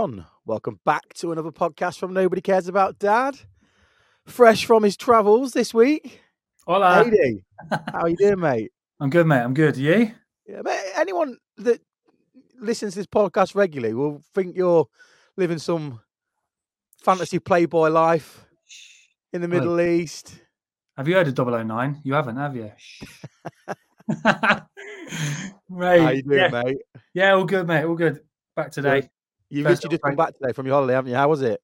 on? Welcome back to another podcast from Nobody Cares About Dad. Fresh from his travels this week. Hola. Adi, how you doing, mate? I'm good, mate. I'm good. You? Yeah, but anyone that listens to this podcast regularly will think you're living some fantasy playboy life in the. Middle East. Have you heard of 009? You haven't, have you? mate, How you doing, yeah. mate? yeah, all good, mate. All good. Back today. You've First literally just come back today from your holiday, haven't you? How was it?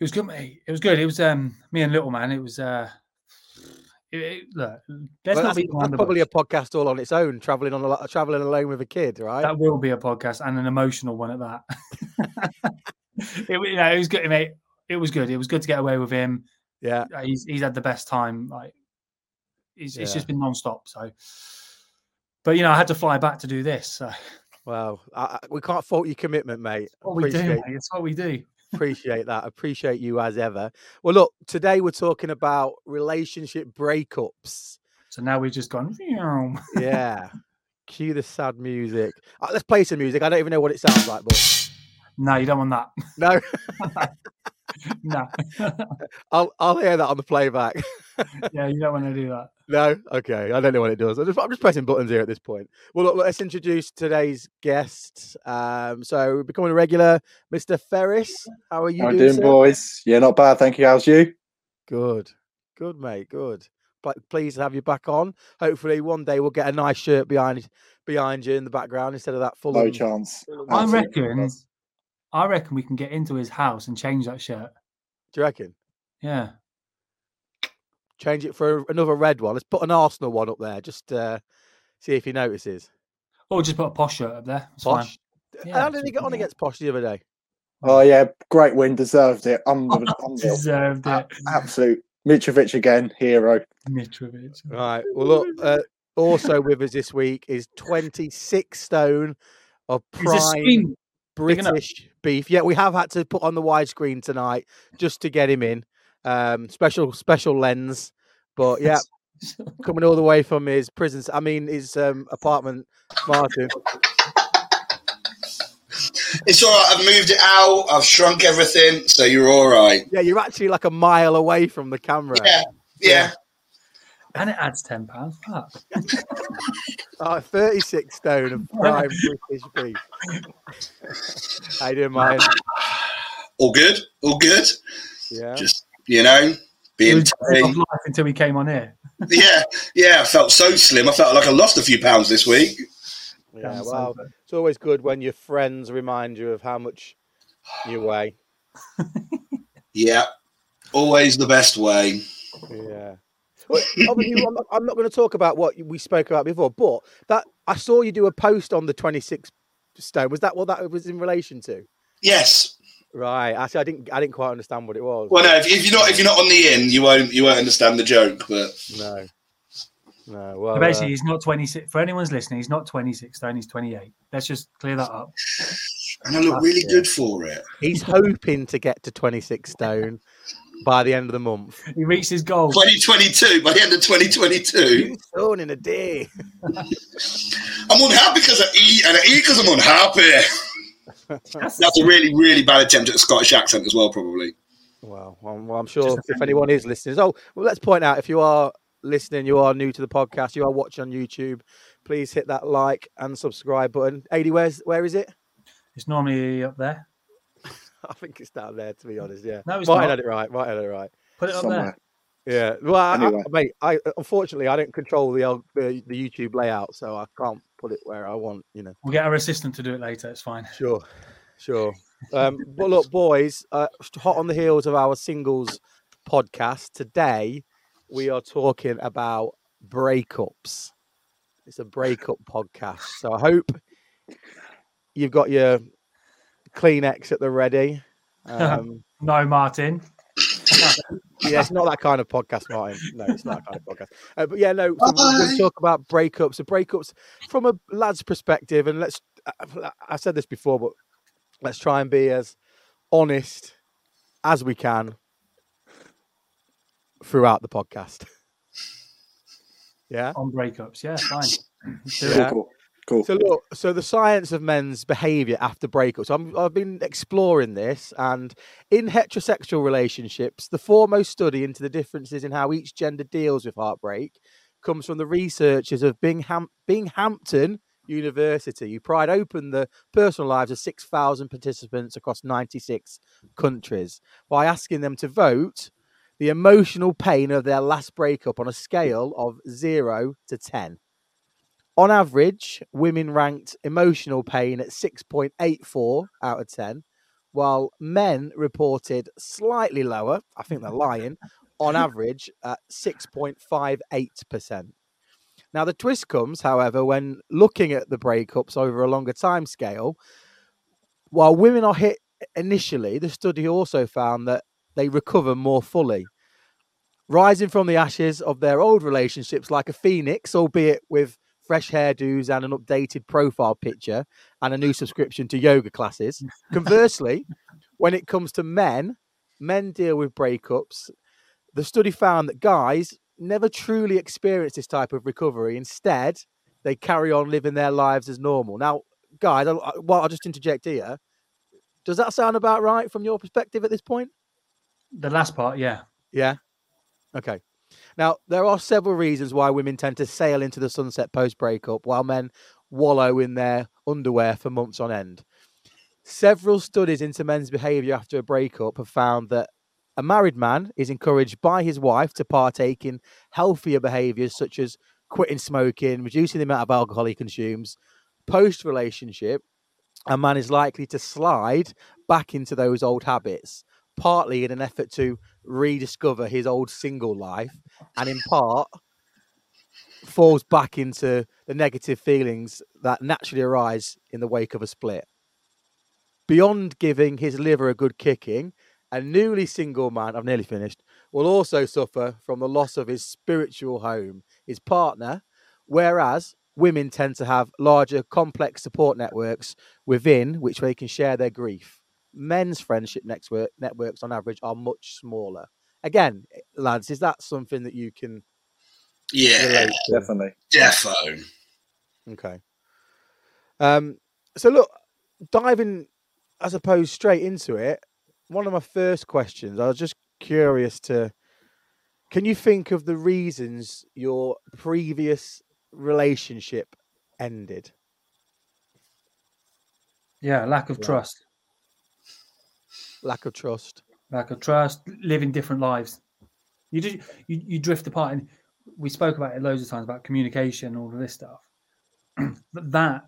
It was good, mate. It was good. It was um me and little man. It was uh it, it- look, let's Well, not that's, be that's probably a podcast all on its own. Traveling on a lot, traveling alone with a kid, right? that will be a podcast and an emotional one at that. it, you know, it was good, mate. It was good. It was good to get away with him. yeah, Uh, He's he's had the best time. Like it's, it's just been non-stop. So but you know, I had to fly back to do this. So well, I, I- we can't fault your commitment, mate. what we do, mate. It's what we do. appreciate that. Appreciate you as ever. Well, look, today we're talking about relationship breakups. So now we've just gone. Yeah. Cue the sad music. Uh, let's play some music. I don't even know what it sounds like, but No, you don't want that. no, no, I'll I'll hear that on the playback. yeah, you don't want to do that. no, okay. I don't know what it does. I just, I'm just pressing buttons here at this point. Well, look, let's introduce today's guest. Um, so becoming a regular, Mr. Ferris. How are you How you doing, doing, boys? Yeah, not bad. Thank you. How's you? Good, good, mate. Good. But Pleased to have you back on. Hopefully, one day we'll get a nice shirt behind behind you in the background instead of that full. No chance. I reckon- not. I reckon we can get into his house and change that shirt. Do you reckon? Yeah, Change it for another red one. Let's put an Arsenal one up there. Just uh, see if he notices. or just put a posh shirt up there. It's fine. Posh. Yeah, How did he get on like against Posh the other day? Oh yeah, great win. Deserved it. Unreal. unreal. Deserved A- it, Absolute. Mitrovic again, hero. Mitrovic. Right. Well, look. Uh, also with us this week is 26 stone of Is the prime screen big enough? British beef. Yeah, we have had to put on the widescreen tonight just to get him in. Um, special special lens, but yeah, coming all the way from his prison. I mean, his um, apartment, Martin. It's all right. I've moved it out. I've shrunk everything, so you're all right. Yeah, you're actually like a mile away from the camera. Yeah, yeah. And it adds ten pounds. Fuck. Oh, 36 stone of prime British beef. How you doing, Martin? All good. All good. Yeah. Just you know, being was living tight. off life until we came on here. yeah, yeah. I felt so slim. I felt like I lost a few pounds this week. Yeah, well, sofa. it's always good when your friends remind you of how much you weigh. Yeah, always the best way. Yeah. Well, obviously, I'm not, I'm not going to talk about what we spoke about before, but that I saw you do a post on the 26 stone. Was that what that was in relation to? Yes. Right. Actually, I didn't. I didn't quite understand what it was. Well, no. If, if you're not if you're not on the in, you won't you won't understand the joke. But no. No. Well, So basically, uh, he's not 26. For anyone's listening, he's not 26 stone. He's 28. Let's just clear that up. and I look really Yeah. good for it. he's hoping to get to 26 stone by the end of the month. He reached his goal. 2022. By the end of 2022, Two stone in a day. I'm unhappy because I eat, and I eat because I'm unhappy. That's a really really bad attempt at a Scottish accent as well, probably. Well, I'm, well, I'm sure Just if anyone is listening, oh, well, let's point out if you are listening, you are new to the podcast, you are watching on YouTube, please hit that like and subscribe button. Adi, where's where is it? It's normally up there. I think it's down there. To be honest, yeah. No, it's Might not. had it right. Might had it right. Put it on Somewhere. Yeah. Well, I, I- mate, I unfortunately I don't control the, old- the the YouTube layout, so I can't put it where I want. You know. We'll get our assistant to do it later. It's fine. Sure, sure. Um, but look, boys, uh, hot on the heels of our singles podcast today, we are talking about breakups. It's a breakup podcast, so I hope you've got your Kleenex at the ready. Um, No, Martin. yeah, it's not that kind of podcast, Martin. No, it's not that kind of podcast. Uh, but yeah, no, so we're going Bye. talk about breakups. So breakups from a lad's perspective, and let's. I- I've said this before, but let's try and be as honest as we can throughout the podcast. yeah. On breakups. Yeah, fine. Yeah. Cool. Cool. So look, so the science of men's behaviour after breakups. I'm, I've been exploring this, and in heterosexual relationships, the foremost study into the differences in how each gender deals with heartbreak comes from the researchers of Bingham, Binghamton University, who pried open the personal lives of 6,000 participants across 96 countries by asking them to vote the emotional pain of their last breakup on a scale of zero to 10. On average, women ranked emotional pain at 6.84 out of 10, while men reported slightly lower, I think they're lying, on average at 6.58%. Now, the twist comes, however, when looking at the breakups over a longer time scale. While women are hit initially, the study also found that they recover more fully, rising from the ashes of their old relationships like a phoenix, albeit with fresh hairdos and an updated profile picture and a new subscription to yoga classes. Conversely, when it comes to men, men deal with breakups. The study found that guys never truly experience this type of recovery. Instead, they carry on living their lives as normal. Now, guys, I'll, well, I'll just interject here. Does that sound about right from your perspective at this point? The last part, yeah. Yeah. Okay. Now, there are several reasons why women tend to sail into the sunset post breakup while men wallow in their underwear for months on end. Several studies into men's behavior after a breakup have found that a married man is encouraged by his wife to partake in healthier behaviors such as quitting smoking, reducing the amount of alcohol he consumes. Post relationship, a man is likely to slide back into those old habits, partly in an effort to rediscover his old single life, and in part falls back into the negative feelings that naturally arise in the wake of a split. Beyond giving his liver a good kicking, a newly single man, I've nearly finished, will also suffer from the loss of his spiritual home, his partner, whereas women tend to have larger, complex support networks within which they can share their grief. Men's friendship network, networks, on average, are much smaller. Again, lads, is that something that you can Yeah, relate? Definitely. defo. Okay. Um, so look, diving, I suppose, straight into it. One of my first questions, I was just curious to, can you think of the reasons your previous relationship ended? Yeah, lack of Right. trust. Lack of trust. Lack of trust, living different lives. You just you, you drift apart and we spoke about it loads of times about communication, and all of this stuff. but that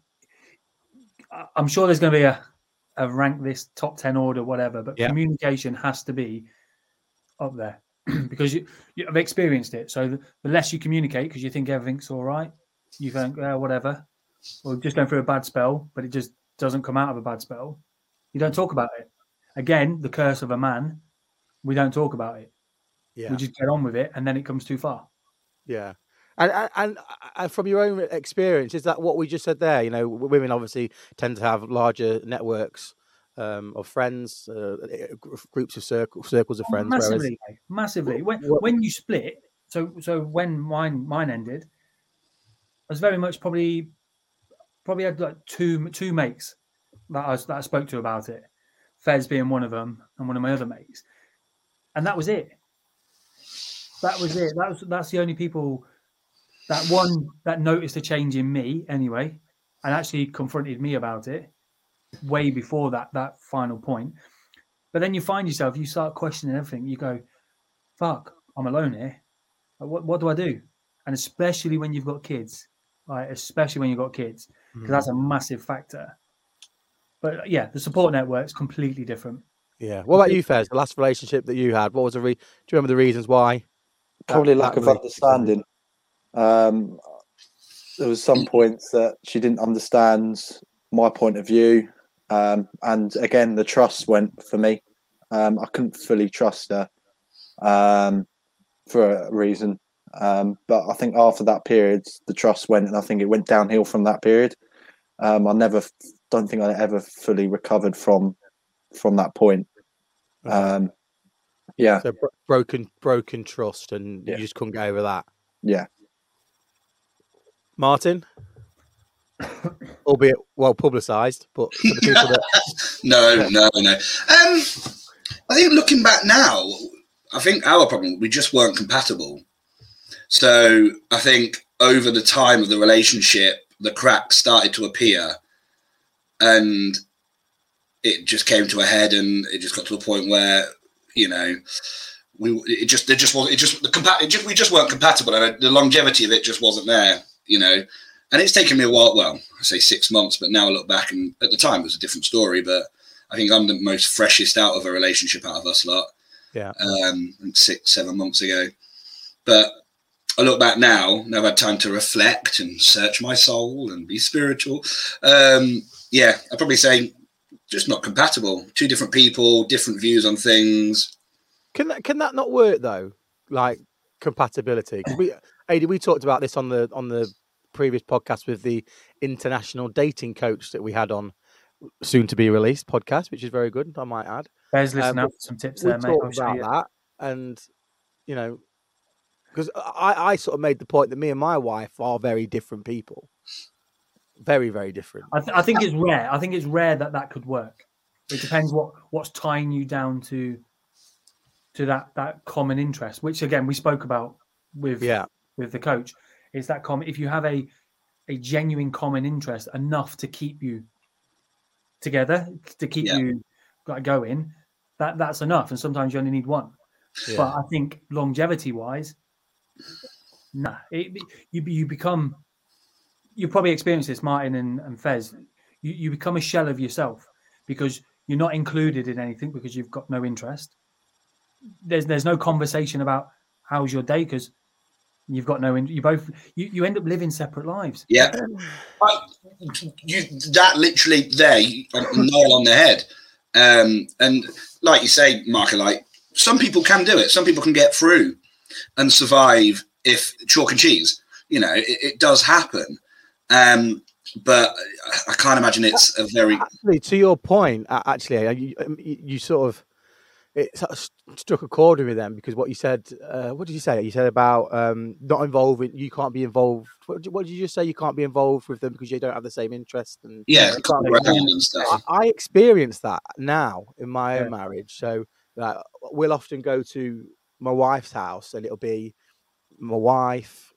I- I'm sure there's gonna be a, a rank this top 10 order, whatever, but Yeah. communication has to be up there because you, you have experienced it. So the, the less you communicate because you think everything's all right, you think, whatever, or just going through a bad spell, but it just doesn't come out of a bad spell. You don't talk about it. Again, the curse of a man, we don't talk about it. Yeah. We just get on with it, and then it comes too far. Yeah. And, and and from your own experience, is that what we just said there? You know, women obviously tend to have larger networks um, of friends, uh, groups of circle, circles of friends. Whereas, massively, mate, massively. When what- when you split, so so when mine mine ended, I was very much probably probably had like two two mates that I was, that I spoke to about it. Fez being one of them, and one of my other mates, and that was it. That was it. That was that's the only people that one that noticed a change in me anyway, and actually confronted me about it way before that that final point. But then you find yourself, you start questioning everything. You go, "Fuck, I'm alone here. What what do I do?" And especially when you've got kids, right? Especially when you've got kids, because Mm, that's a massive factor. But uh, yeah, the support network's completely different. yeah. What about you, Fez? The last relationship that you had, what was the re- do you remember the reasons why? Probably that lack of relationship ended? understanding. Um, there was some points that she didn't understand my point of view, um, and again, the trust went for me. Um, I couldn't fully trust her um, for a reason, um, but I think after that period, the trust went, and I think it went downhill from that period. Um, I never, don't think I ever fully recovered from from that point. Um, yeah, So bro- broken, broken trust, and Yeah. you just couldn't get over that. yeah. Martin, albeit well publicised. But for the people that no, no, no. Um, I think looking back now, I think our problem we just weren't compatible. So I think over the time of the relationship, the cracks started to appear, and it just came to a head, and it just got to a point where you know we it just it just was it just the compa- it just, we just weren't compatible, and the longevity of it just wasn't there. You know, and it's taken me a while. Well, I say six months, but now I look back, and at the time it was a different story. But I think I'm the most freshest out of a relationship out of us lot. Yeah. Um, six, seven months ago. But I look back now, now I've had time to reflect and search my soul and be spiritual. Um, yeah, I'd probably say just not compatible. Two different people, different views on things. can that can that not work though? Like compatibility. we, Adi, we talked about this on the on the previous podcast with the international dating coach that we had on soon to be released podcast, which is very good. I might add. Bears, listen Um, out for some tips there, mate. talked I'll show about you. that, and you know, because I, I sort of made the point that me and my wife are very different people, very very different. I, th- I think it's rare. I think it's rare that that could work. It depends what what's tying you down to to that that common interest, which again we spoke about with Yeah, with the coach. Is that common? If you have a a genuine common interest enough to keep you together, to keep Yeah. you going, that that's enough. And sometimes you only need one. yeah. But I think longevity wise, nah, it, you you become you probably experience this, Martin and, and Fez. You you become a shell of yourself because you're not included in anything because you've got no interest. There's there's no conversation about how's your day because you've got no. in- You both you, you end up living separate lives. Yeah. I- you, that literally there, you- a nail on the head. Um, and like you say, Mark, like some people can do it. Some people can get through and survive if chalk and cheese. You know, it, it does happen. Um, but I can't imagine it's a very actually, to your point, actually, uh, you, um, you, you sort of it sort of struck a chord with me then because what you said. Uh, what did you say? You said about um, not involving. You can't be involved. What did, you, what did you just say? You can't be involved with them because you don't have the same interest. And yeah, you can't be around involved. and stuff. I, I experience that now in my Yeah. own marriage. So like, we'll often go to my wife's house, and it'll be my wife,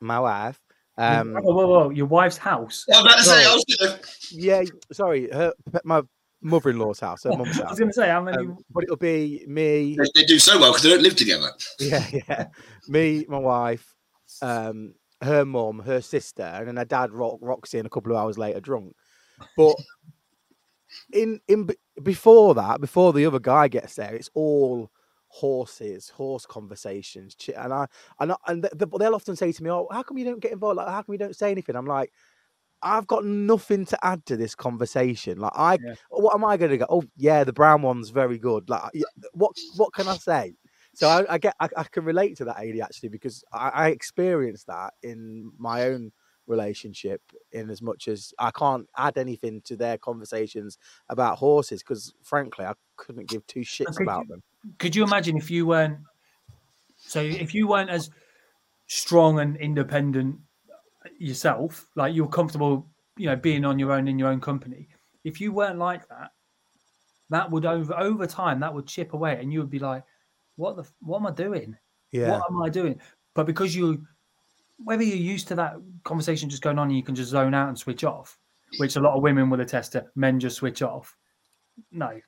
my wife. Um, whoa, whoa, whoa! Your wife's house. I was about to say, I was gonna, yeah, sorry, her, my mother-in-law's house, her mum's I was going to say how many. Um, but it'll be me, they, they do so well because they don't live together. yeah, yeah, me, my wife, um, her mum, her sister, and then her dad rock, rocks in a couple of hours later drunk. But in in before that, before the other guy gets there, it's all horses, horse conversations, and I and I, and th- th- they'll often say to me, "Oh, how come you don't get involved? Like, how come you don't say anything?" I'm like. I've got nothing to add to this conversation. Like, I, Yeah. what am I going to go? Oh, yeah, the brown one's very good. Like, what, what can I say? So I, I get, I, I can relate to that, Adi actually, because I, I experienced that in my own relationship. In as much as I can't add anything to their conversations about horses, because frankly, I couldn't give two shits about them. Could you imagine if you weren't so if you weren't as strong and independent yourself like you're comfortable you know being on your own in your own company if you weren't like that that would over over time that would chip away and you would be like what the what am i doing? Yeah, what am i doing? But because you whether you're used to that conversation just going on and you can just zone out and switch off which a lot of women will attest to men just switch off. No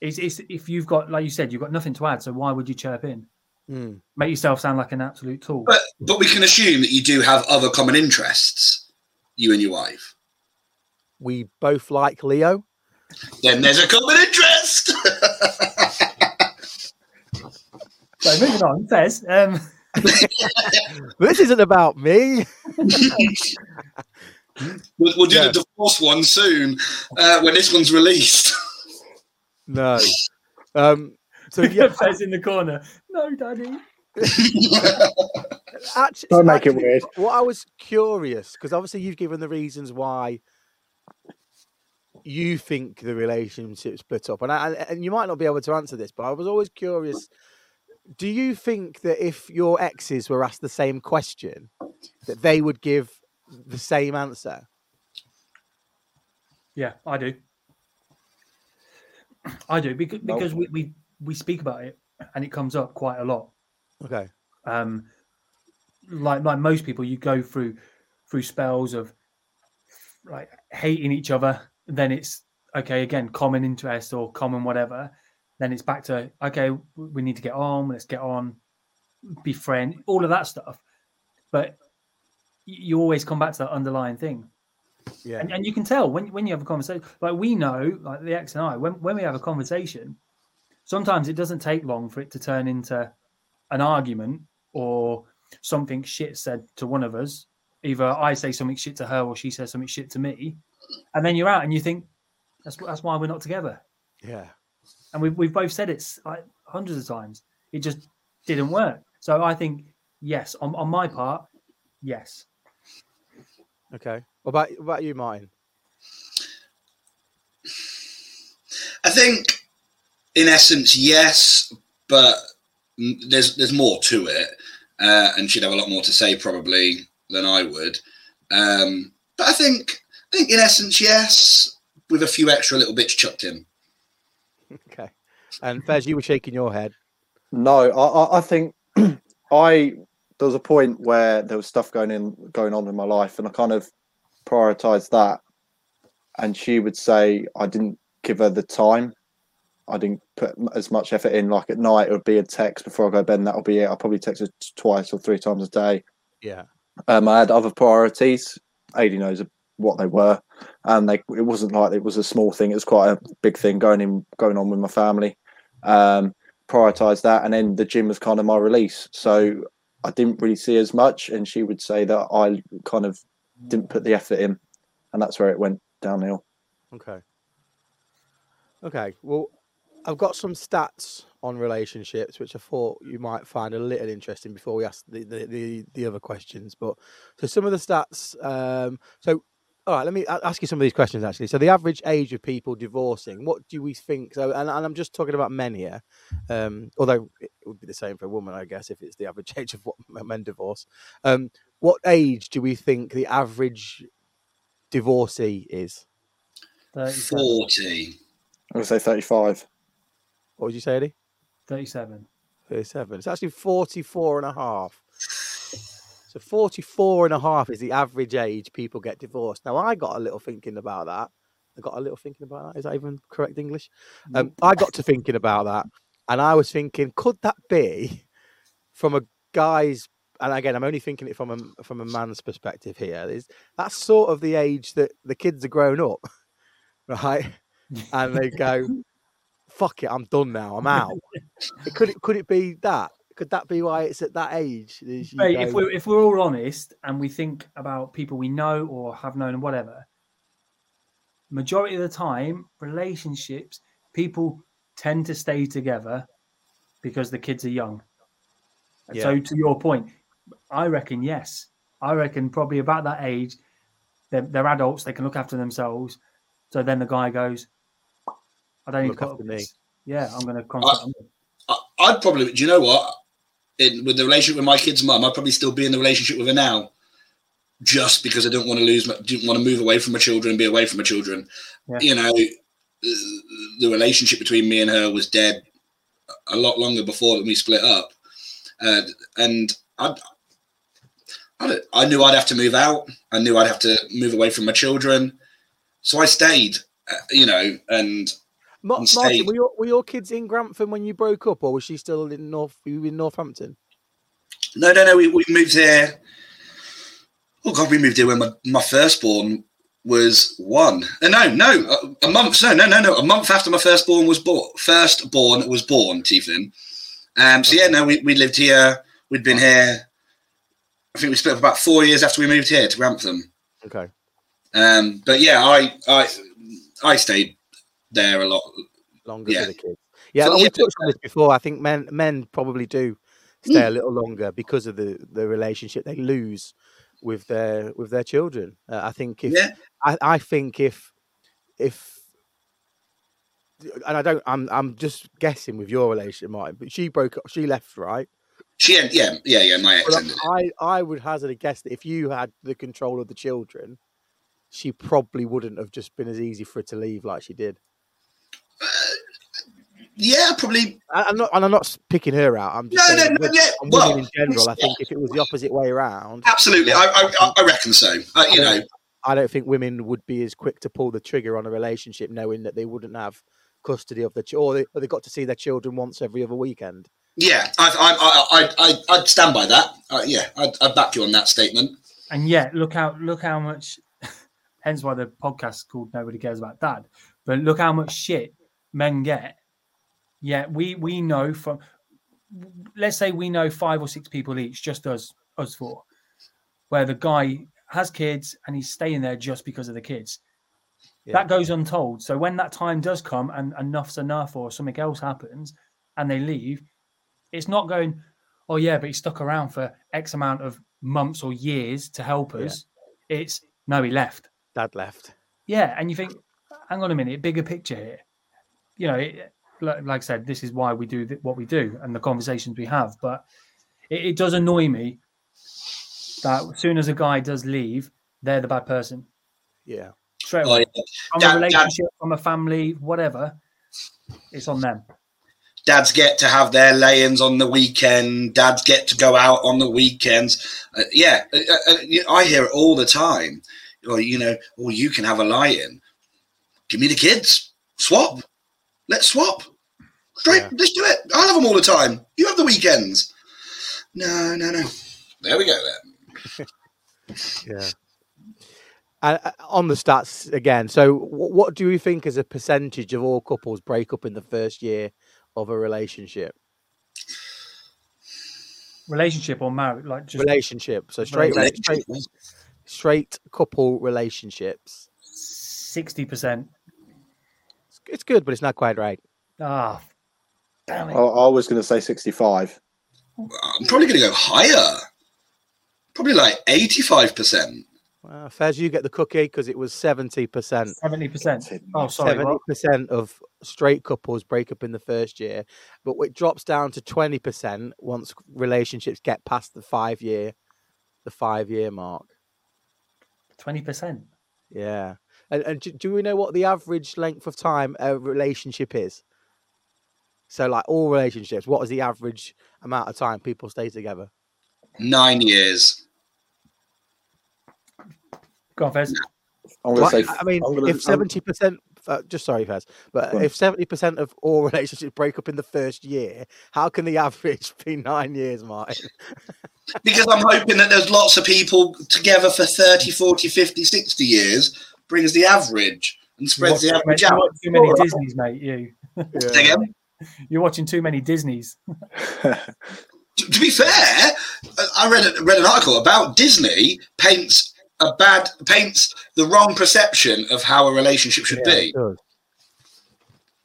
it's, it's if you've got like you said you've got nothing to add so why would you chirp in Mm. make yourself sound like an absolute tool But but we can assume that you do have other common interests, you and your wife. we both like Leo. Then there's a common interest. so moving on Fez um This isn't about me. we'll, we'll do Yeah. the divorce one soon uh, when this one's released. No. Um. So yeah, Fez in the corner no daddy actually, Don't make it actually, weird. What I was curious because obviously you've given the reasons why you think the relationship split up, and I, and you might not be able to answer this, but I was always curious. Do you think that if your exes were asked the same question, that they would give the same answer? Yeah, I do. I do because Nope. because we, we we speak about it and it comes up quite a lot. Okay. Um, like like most people, you go through through spells of like hating each other. Then it's okay again, common interest or common whatever. Then it's back to okay, we need to get on. Let's get on, be friend, all of that stuff. But you always come back to that underlying thing. Yeah. And, and you can tell when, when you have a conversation, like we know, like the ex and I, when, when we have a conversation, sometimes it doesn't take long for it to turn into an argument or something shit said to one of us. Either I say something shit to her or she says something shit to me. And then you're out and you think, that's, that's why we're not together. Yeah. And we've, we've both said it like hundreds of times. It just didn't work. So I think, yes, on, on my part, yes. Okay. What about what about you, Martin? I think, in essence, yes, but there's there's more to it, uh, and she'd have a lot more to say probably than I would. Um, but I think, I think in essence, yes, with a few extra little bits chucked in. Okay. And Fez, you were shaking your head. No, I, I, I think I there was a point where there was stuff going in going on in my life, and I kind of prioritized that. And she would say I didn't give her the time. I didn't put as much effort in. Like at night, it would be a text before I go to bed, and that'll be it. I'll probably text her twice or three times a day. Yeah. Um, I had other priorities. Adi knows what they were, and they it wasn't like it was a small thing. It was quite a big thing going in going on with my family. Um, prioritized that, and then the gym was kind of my release. So I didn't really see as much, and she would say that I kind of didn't put the effort in, and that's where it went downhill. Okay. Okay. Well, I've got some stats on relationships which I thought you might find a little interesting before we ask the the, the, the other questions. But so some of the stats. Um, so all right, let me ask you some of these questions actually. So the average age of people divorcing, what do we think? So, and, and I'm just talking about men here, um, although it would be the same for a woman, I guess, if it's the average age of what men divorce. Um, what age do we think the average divorcee is? 37. Forty. I would say thirty-five. What would you say, Eddie? 37. 37. It's actually 44 and a half. So 44 and a half is the average age people get divorced. Now, I got a little thinking about that. I got a little thinking about that. Is that even correct English? Um, I got to thinking about that. And I was thinking, could that be from a guy's, and again, I'm only thinking it from a, from a man's perspective here, is that's sort of the age that the kids are grown up, right? And they go, fuck it, I'm done now, I'm out. Could it could it be that? Could that be why it's at that age? Mate, if we're if we're all honest and we think about people we know or have known and whatever, majority of the time, relationships, people tend to stay together because the kids are young. And So to your point, I reckon yes. I reckon probably about that age, they're, they're adults, they can look after themselves. So then the guy goes, I don't need Look to put after me. Yeah, I'm going to concentrate on I, I'd probably. Do you know what? In, with the relationship with my kid's mum, I'd probably still be in the relationship with her now, just because I don't want to lose. My, didn't want to move away from my children, be away from my children. Yeah. You know, the- relationship between me and her was dead a lot longer before that we split up, uh, and I. I, I knew I'd have to move out. I knew I'd have to move away from my children, so I stayed. Uh, you know, and Ma- Martin, were your, were your kids in Grantham when you broke up, or was she still in North? You in Northampton? No, no, no. We, we moved here. Oh God, we moved here when my, my firstborn was one. Uh, no, no, a, a month. No, no, no, no. A month after my firstborn was born. Firstborn was born, Tieflin. Um. So yeah, no, we, we lived here. We'd been here. I think we split up about four years after we moved here to Grantham. Okay. Um. But yeah, I I I stayed there a lot. Longer Yeah. for the kids. Yeah, So, yeah, we touched on this before. I think men men probably do stay a little longer because of the the relationship they lose with their with their children. Uh, I think if Yeah. I, I think if if and I don't I'm I'm just guessing with your relationship, Martin, but she broke up she left, right? She yeah yeah yeah my ex. I, I would hazard a guess that if you had the control of the children, she probably wouldn't have just been as easy for her to leave like she did. Yeah, probably. I- I'm not, and I'm not picking her out. I'm just No, no, saying no, with- yeah. on Well, in general. I think if it was the opposite way around, absolutely. I, I, I reckon so. Uh, you know, I don't think women would be as quick to pull the trigger on a relationship, knowing that they wouldn't have custody of the ch- or they, or they got to see their children once every other weekend. yeah, I, I, I, I, I'd stand by that. Uh, yeah, I'd, I'd back you on that statement. And yet, look how look how much. Hence, why the podcast is called "Nobody Cares About Dad." But look how much shit men get. Yet we we know from. Let's say we know five or six people each, just us us four, where the guy has kids and he's staying there just because of the kids. Yeah. That goes untold. So when that time does come and enough's enough or something else happens and they leave, it's not going, oh yeah, but he stuck around for X amount of months or years to help Yeah. us. It's no, he left. Dad left. Yeah, and you think, hang on a minute, bigger picture here. You know, it, like, like I said, this is why we do th- what we do and the conversations we have. But it, it does annoy me that as soon as a guy does leave, they're the bad person Yeah, straight Oh, away. yeah. From Dad- a dad- relationship, from a family, whatever, it's on them. Dads get to have their lay-ins on the weekend. Dads get to go out on the weekends. Uh, yeah, uh, uh, I hear it all the time. Or you know, or you can have a lie-in. Give me the kids. Swap. Let's swap. Straight. Yeah. Let's do it. I'll have them all the time. You have the weekends. No, no, no. There we go. Then. yeah. Uh, on the stats again, so what do you think is a percentage of all couples break up in the first year of a relationship? Relationship or marriage, like just Relationship. So straight, straight, straight couple relationships. sixty percent. It's- It's good, but it's not quite right. Ah, damn I, it! I was going to say 65. I'm probably going to go higher. Probably like eighty-five percent. Well, Fez, you get the cookie because it was seventy percent. Seventy percent. Oh, sorry. Seventy what? percent of straight couples break up in the first year, but it drops down to twenty percent once relationships get past the five year, the five year mark. Twenty percent. Yeah, and, and do, do we know what the average length of time a relationship is? So, like all relationships, what is the average amount of time people stay together? Nine years. Go on, Fez. I'm going Well, to say. I mean, I'm gonna- if seventy percent, uh, just sorry, Fez, but if seventy percent of all relationships break up in the first year, how can the average be nine years, Martin? Because I'm hoping that there's lots of people together for 30, 40, 50, 60 years, brings the average and You spreads the average too many, you out. too many Disneys, mate. You. Say again? You're watching too many Disneys. To, to be fair, I- I read a, read an article about Disney paints a bad paints the wrong perception of how a relationship should Yeah, be, it does.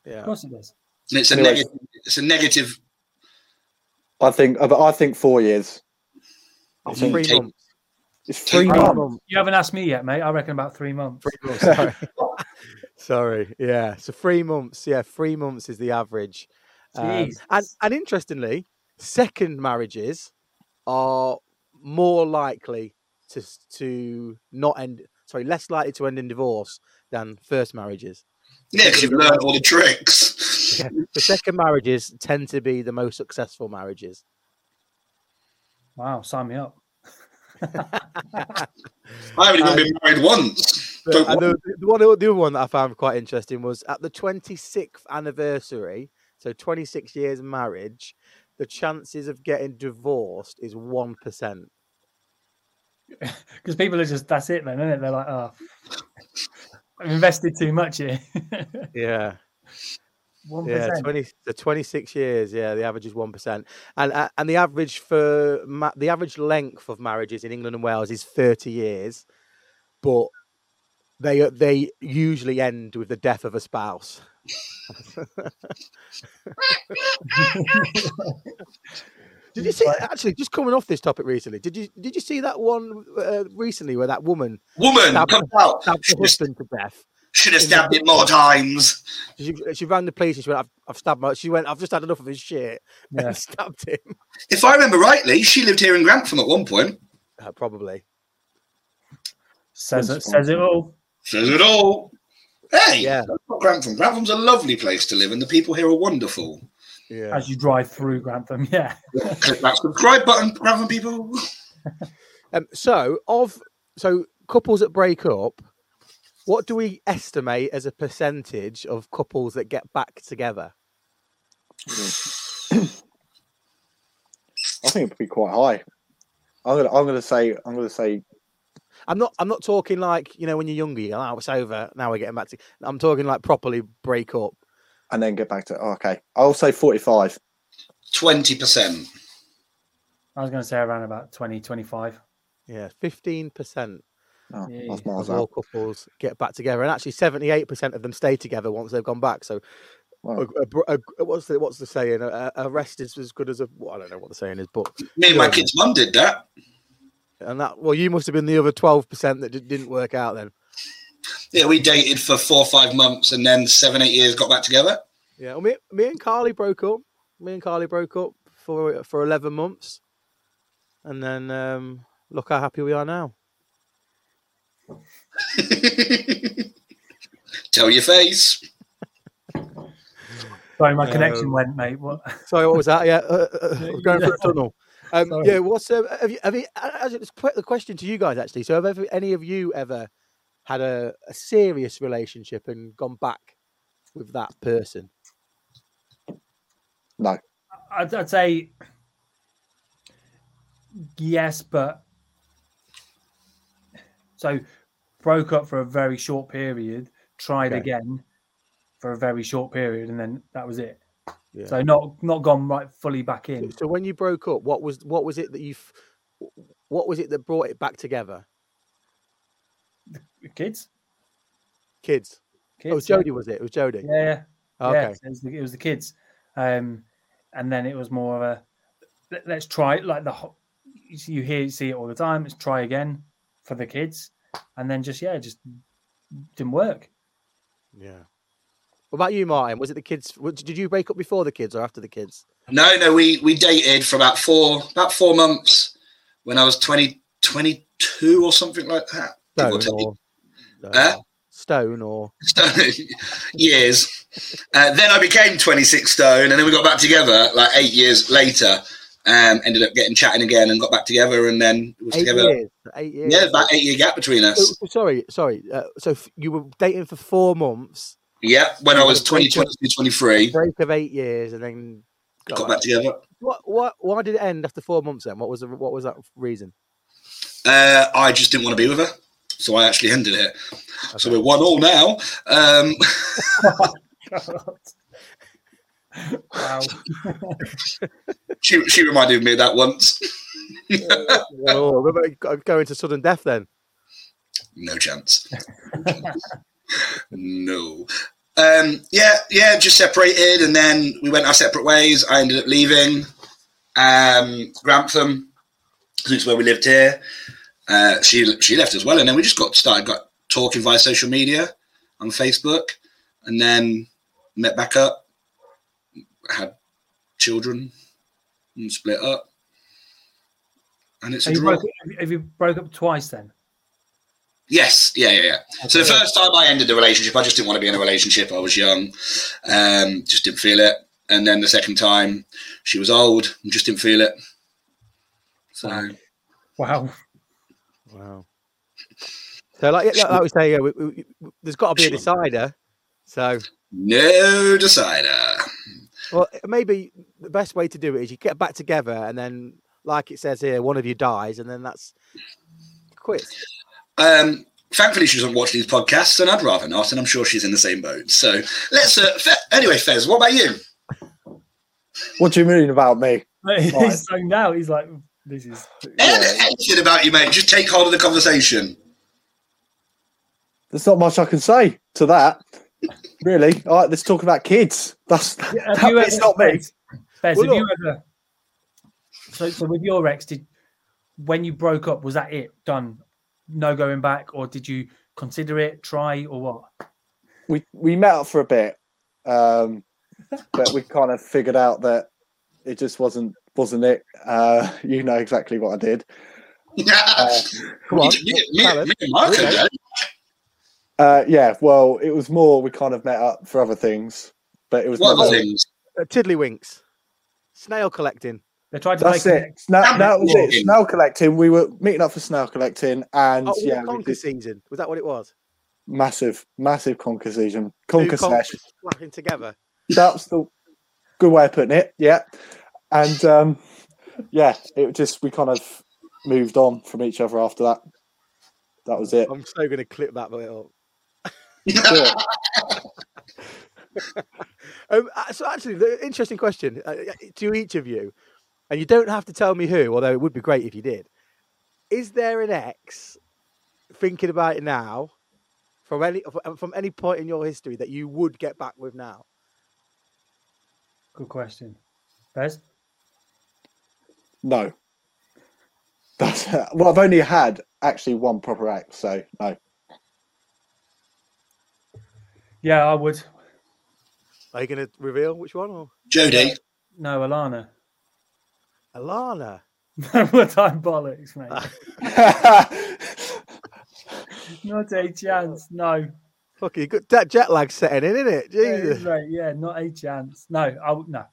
Of Yeah, course it does. and it's a negative. It's a negative. I think. I think four years. I think three take- months. It's three Three months. months. You haven't asked me yet, mate. I reckon about three months. Three months, Sorry. Sorry. Yeah. So three months. Yeah, three months is the average. Um, and and interestingly, second marriages are more likely to to not end. Sorry, less likely to end in divorce than first marriages. Yeah, because you've learned all the tricks. Yeah. The second marriages tend to be the most successful marriages. Wow, sign me up. I haven't even been um, married once. But, and the, the one, the other one that I found quite interesting was at the 26th anniversary, so 26 years marriage, the chances of getting divorced is 1%. Because people are just, that's it then, isn't it? They're like, oh, I've invested too much here. Yeah. 1%. Yeah, 20, the 26 years, yeah, the average is 1%. And uh, and the average for ma- the average length of marriages in England and Wales is 30 years, but they uh, they usually end with the death of a spouse. Did you see actually just coming off this topic recently? Did you did you see that one uh, recently where that woman Woman, Stab- come out. stabbed her husband to death? Should have stabbed him more times. She, she ran the police and she went, "I've, I've stabbed my." She went, "I've just had enough of his shit," Yeah. and stabbed him. If I remember rightly, she lived here in Grantham at one point. Uh, probably. Says it, says it all. Says it all. Hey, Yeah. that's not Grantham. Grantham's a lovely place to live, and the people here are wonderful. Yeah. As you drive through Grantham, yeah. Click that subscribe button, Grantham people. Um, so of so couples that break up, what do we estimate as a percentage of couples that get back together? I think it'd be quite high. I'm gonna I'm gonna say I'm gonna say I'm not. I'm not talking like you know when you're younger. You go, oh, it's over. Now we're getting back to. I'm talking like properly break up. and then get back to oh, okay. I'll say 45. Twenty percent. I was going to say around about 20, 25. Yeah, fifteen percent Oh, Yeah, that's yeah. miles of all out. couples get back together, and actually seventy-eight percent of them stay together once they've gone back. So, Wow. a, a, a, what's the what's the saying? A, a rest is as good as a. Well, I don't know what the saying is, but Me and my kid's mum did that. and that. Well, you must have been the other twelve percent that d- didn't work out then. Yeah, we dated for four or five months, and then seven, eight years got back together. Yeah, well, me, me and Carly broke up. Me and Carly broke up for for eleven months, and then um, look how happy we are now. Tell your face. Sorry, my connection Um, went, mate. What? Sorry, what was that? Yeah, uh, uh, uh, we're going through a tunnel. Um, yeah, what's um, have you? Have you? As it's the question to you guys actually. So, have ever, any of you ever had a, a serious relationship and gone back with that person? No. I'd, I'd say yes, but so broke up for a very short period, tried Okay. again for a very short period, and then that was it. Yeah. So not not gone right fully back in. so when you broke up, what was what was it that you? What was it that brought it back together? Kids, Kids. kids. oh, it was yeah. Was it? It was Jodie. Yeah, yeah. Okay. It was, the, it was the kids, um, and then it was more of a let, let's try it, like the you hear you see it all the time. Let's try again for the kids, and then just yeah, just didn't work. Yeah. What about you, Martin? Was it the kids? Did you break up before the kids or after the kids? No, no, we we dated for about four about four months when I was 20, 22 or something like that. Stone or, uh, Huh? Stone or years. Uh, then I became 26 stone, and then we got back together like eight years later. Um, ended up getting chatting again and got back together, and then was eight together. years. Eight years. Yeah, about eight year gap between us. so sorry, sorry. Uh, so f- you were dating for four months, Yeah, when I was Break 20, up. 22, 23, break of eight years, and then got back together. What? What? Why did it end after four months? Then what was the, what was that reason? Uh, I just didn't want to be with her, so I actually ended it. So we're one all now. Um, wow. she she reminded me of that once. oh, what about go- going to sudden death then? No chance. no. Um, yeah, yeah, just separated, and then we went our separate ways. I ended up leaving um, Grantham, since where we lived here. Uh, she she left as well, and then we just got started got talking via social media on Facebook, and then met back up, had children, and split up, and it's a Have you, draw. broke, have you- broke up twice then? Yes, yeah, yeah, yeah. So the first time I ended the relationship, I just didn't want to be in a relationship. I was young, um, just didn't feel it. And then the second time, she was old and just didn't feel it. So Wow. Wow. So like, yeah, like we say, yeah, we, we, we- there's got to be a decider. So no decider. Well, maybe the best way to do it is you get back together, and then, like it says here, one of you dies, and then that's quit. Um, thankfully, she doesn't watch these podcasts, and I'd rather not. And I'm sure she's in the same boat. So let's. Uh, Fe- anyway, Fez, what about you? What do you mean about me? He's Right. zoned out. He's like, this is. Anything about you, mate? Just take hold of the conversation. There's not much I can say to that. Really? All right, let's talk about kids. That's Have that you ever- not me. Bez, Bez, Well, have you ever? So, so with your ex, did when you broke up, was that it? Done? No going back, or did you consider it, try, or what? We we met up for a bit, um, but we kind of figured out that it just wasn't wasn't it. Uh, you know exactly what I did. Uh, Come on. Me, me, tell and Marco, yeah. Uh, yeah, well, it was more we kind of met up for other things, but it was What other never- things? Uh, Tiddlywinks. Snail collecting. They tried to That's play it. Snail, Damn that it, was it. Snail collecting. We were meeting up for snail collecting, and Oh, yeah, yeah, we conker did season. Was that what it was? massive, massive conker season, Two conker sesh. conkers slapping together. That's the good way of putting it. Yeah, and um, yeah, it just we kind of moved on from each other after that. That was it. I'm so going to clip that bit up. Um, uh, so actually, the interesting question uh, to each of you, and you don't have to tell me who, although it would be great if you did. Is there an ex thinking about it now, from any from any point in your history that you would get back with now? Good question. Bez? No. That's well, I've only had actually one proper ex, so no. Yeah, I would. Are you going to reveal which one? Or Jodie. No, Alana. Alana? what time bollocks, mate? Not a chance. No. Fuck you, good. That jet lag setting in, isn't it? Yeah, right, yeah, not a chance. No, I would no.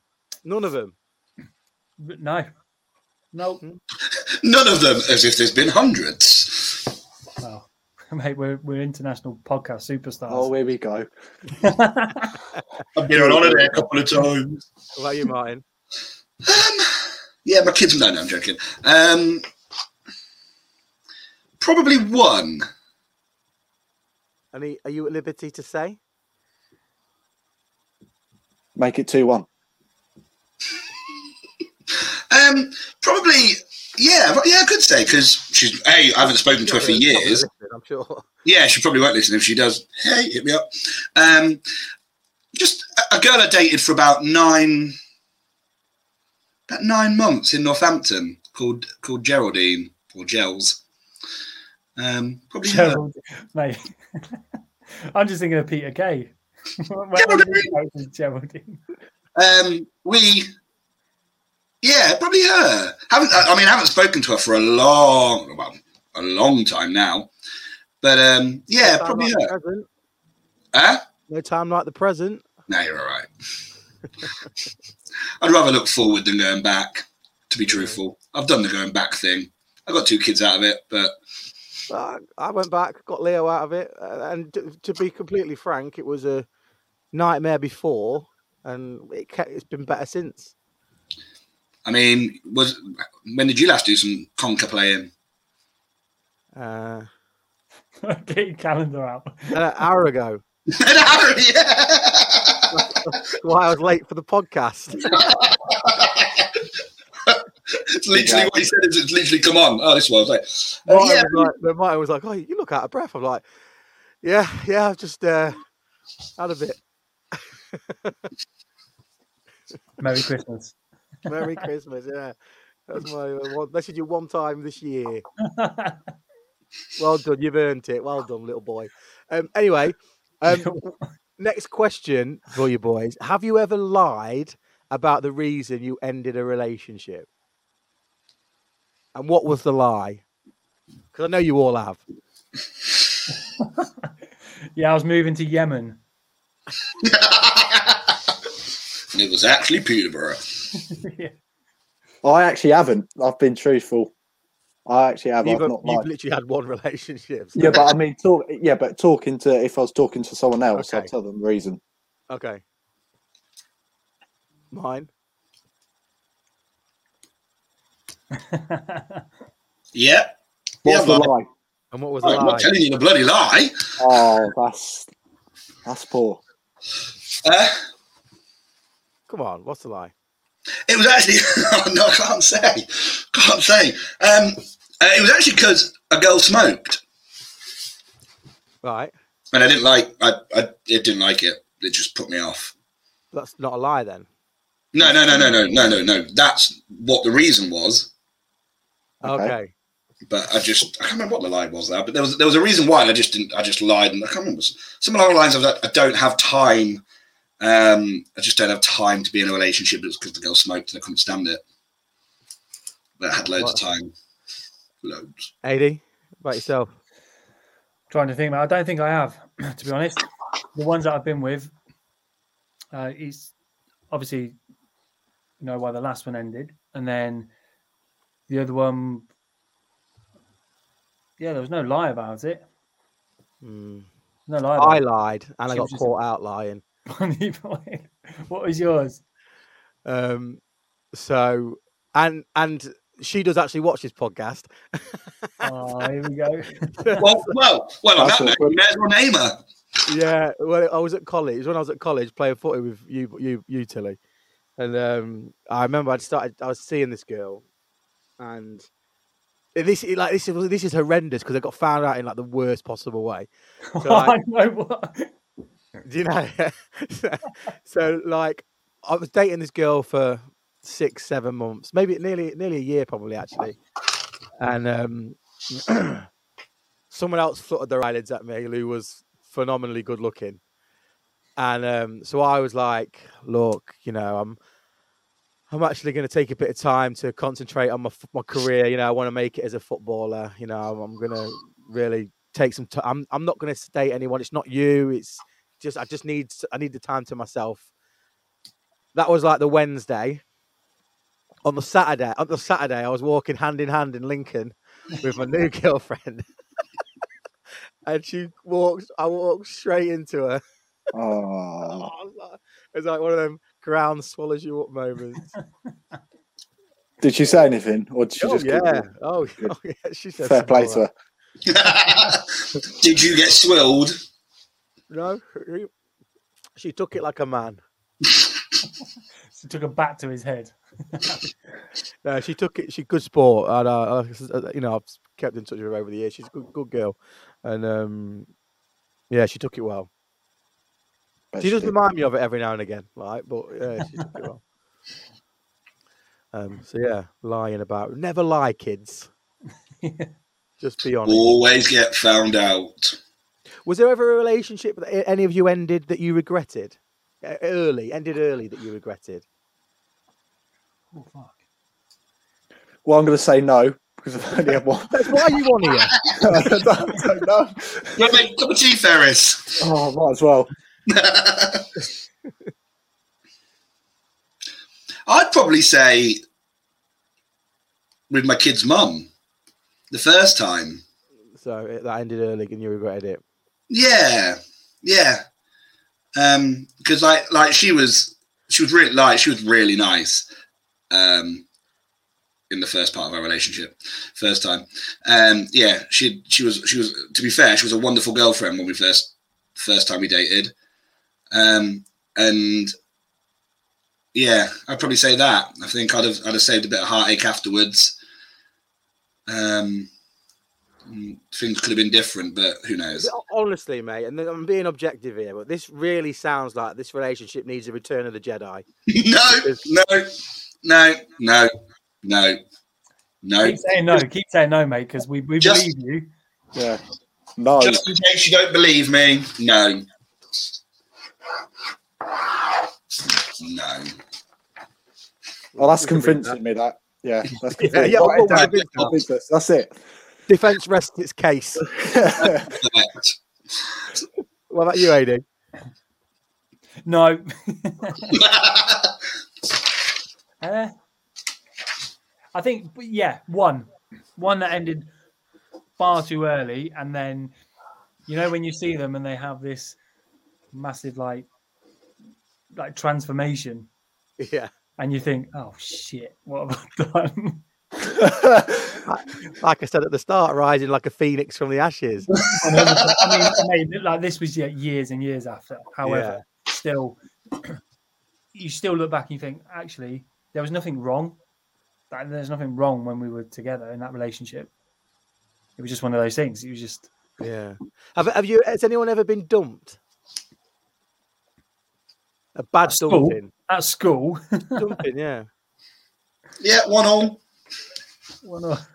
none of them. No. No. Hmm. None of them as if there's been hundreds. Well, mate, we're we're international podcast superstars. oh, here we go. I've been on holiday a couple of times. What about you, Martin? Um, yeah, my kids. No, no, I'm joking. Um, probably one. Any, are you at liberty to say? Make it two one. Um, probably. Yeah, yeah, I could say because she's a. I haven't spoken to her for Not gonna- not gonna years. listen, I'm sure. Yeah, she probably won't listen. If she does, hey, hit me up. Um, just a, girl I dated for about nine, about nine months in Northampton, called called Geraldine or Gels. Um, probably. Gerald, mate. I'm just thinking of Peter Kay. Geraldine. is it about Geraldine. Um, we, yeah, probably her. Haven't I mean I haven't spoken to her for a long, well, a long time now. But um, yeah, Time probably like her. Huh? No time like the present. No, you're all right. I'd rather look forward than going back. To be truthful, I've done the going back thing. I got two kids out of it, but Uh, I went back, got Leo out of it, uh, and to, to be completely frank, it was a nightmare before, and it it's been better since. I mean, was when did you last do some conker playing? Uh, Get your calendar out. an hour ago, An hour, yeah. why I was late for the podcast. it's literally what he said. Is it's literally come on. Oh, this one. I was like, uh, Martin yeah, was like, Martin was like, "Oh, you look out of breath." I'm like, "Yeah, yeah, I've just uh, had a bit." Merry Christmas. Merry Christmas, yeah. That's my uh, one, message you one time this year. Well done, you've earned it. Well done, little boy. Um, anyway, um, next question for you boys: Have you ever lied about the reason you ended a relationship? And what was the lie? Because I know you all have. yeah, I was moving to Yemen. it was actually Peterborough. yeah. I actually haven't. I've been truthful. I actually have. You've, I've not you've literally had one relationship. so- Yeah, but I mean, talk. Yeah, but talking to if I was talking to someone else, Okay. I'd tell them the reason. Okay. Mine. Yeah. What's Yeah, the lie? And what was the I'm lie? not telling you the bloody lie. Oh, that's that's poor. Uh, Come on, what's the lie? It was actually no, I can't say, can't say. Um, uh, it was actually because a girl smoked, Right. and I didn't like. I, I it didn't like it. It just put me off. That's not a lie then. No, no, no, no, no, no, no, no. That's what the reason was. Okay. Okay. But I just I can't remember what the lie was there. But there was there was a reason why. I just didn't. I just lied, and I can't remember. Some along the lines of that. I don't have time. Um, I just don't have time to be in a relationship. It was because the girl smoked and I couldn't stand it. But I had loads of time. Loads. Ad, about yourself. Trying to think, about- I don't think I have, to be honest. The ones that I've been with, uh, it's obviously you know why the last one ended, and then the other one, yeah, there was no lie about it. Mm. No lie. I lied and I got was just- caught out lying. it. what was yours? Um, so and and she does actually watch this podcast. Oh, here we go. Well, well, well. On That's that note, awkward. you may as well name her. yeah, well, I was at college. When I was at college playing footy with you, you, you, Tilly, and um, I remember I'd started. I was seeing this girl, and this like this is this is horrendous because I got found out in like the worst possible way. So, I like, know what. do you know? so like, I was dating this girl for six, seven months, maybe nearly nearly a year, probably actually, and um, someone else fluttered their eyelids at me who was phenomenally good looking, and um, so I was like, look, you know, I'm. I'm actually going to take a bit of time to concentrate on my my career. You know, I want to make it as a footballer. You know, I'm, I'm going to really take some time. I'm I'm not going to date anyone. It's not you. It's just I just need s- I need the time to myself. That was like the Wednesday. On the Saturday, on the Saturday, I was walking hand in hand in Lincoln with my new girlfriend, and she walked. I walked straight into her. Oh, I was like- It was like one of them ground swallows you up moments. did she say anything, or did she oh just yeah, oh, oh yeah. She said fair play to her? Did you get swilled? No, she took it like a man. she took a bat to his head. No, she took it. She good sport, and uh, uh, you know I've kept in touch with her over the years. She's a good, good girl, and um, yeah, she took it well. Bet She does remind me of it every now and again, like, but yeah, she took it well. Um, so yeah, lying about never lie, kids. Just be honest. Always get found out. Was there ever a relationship that any of you ended that you regretted? Early, ended early that you regretted. Oh, fuck. Well, I'm going to say no because I've only had one. That's why you on here. I don't, don't know. You want to make a cup of tea, Ferris? Oh, might as well. I'd probably say with my kid's mum the first time. So it, that ended early, and you regretted it. Yeah, yeah. Um, because like like she was she was really like she was really nice. Um, in the first part of our relationship, first time. Um, yeah, she she was she was to be fair, she was a wonderful girlfriend when we first first time we dated. Um, and yeah, I'd probably say that. I think I'd have I'd have saved a bit of heartache afterwards. Um, things could have been different, but who knows? Honestly, mate, and I'm being objective here, but this really sounds like this relationship needs a Return of the Jedi. no, no, no, no, no, no. Keep saying no. Keep saying no, mate, because we, we Just- believe you. Yeah. No. Just in case you don't believe me, no. No. Well, that's We can read convincing me that. Yeah, that's Yeah, convincing. yeah, Write well, down. well, well, Business. That's it. Defense rests its case. What about you, Adi? No. Uh, I think, yeah, one, one that ended far too early, and then you know when you see them and they have this massive like like transformation, Yeah. and you think, oh shit, what have I done? Like I said at the start, rising like a phoenix from the ashes. I mean, I mean, like this was years and years after. However, still, you still look back and you think, actually, there was nothing wrong. Like, there's nothing wrong when we were together in that relationship. It was just one of those things. It was just Yeah. Have have you? Has anyone ever been dumped? A bad At school? dumping. at school. dumping. Yeah. yeah, one all. One of-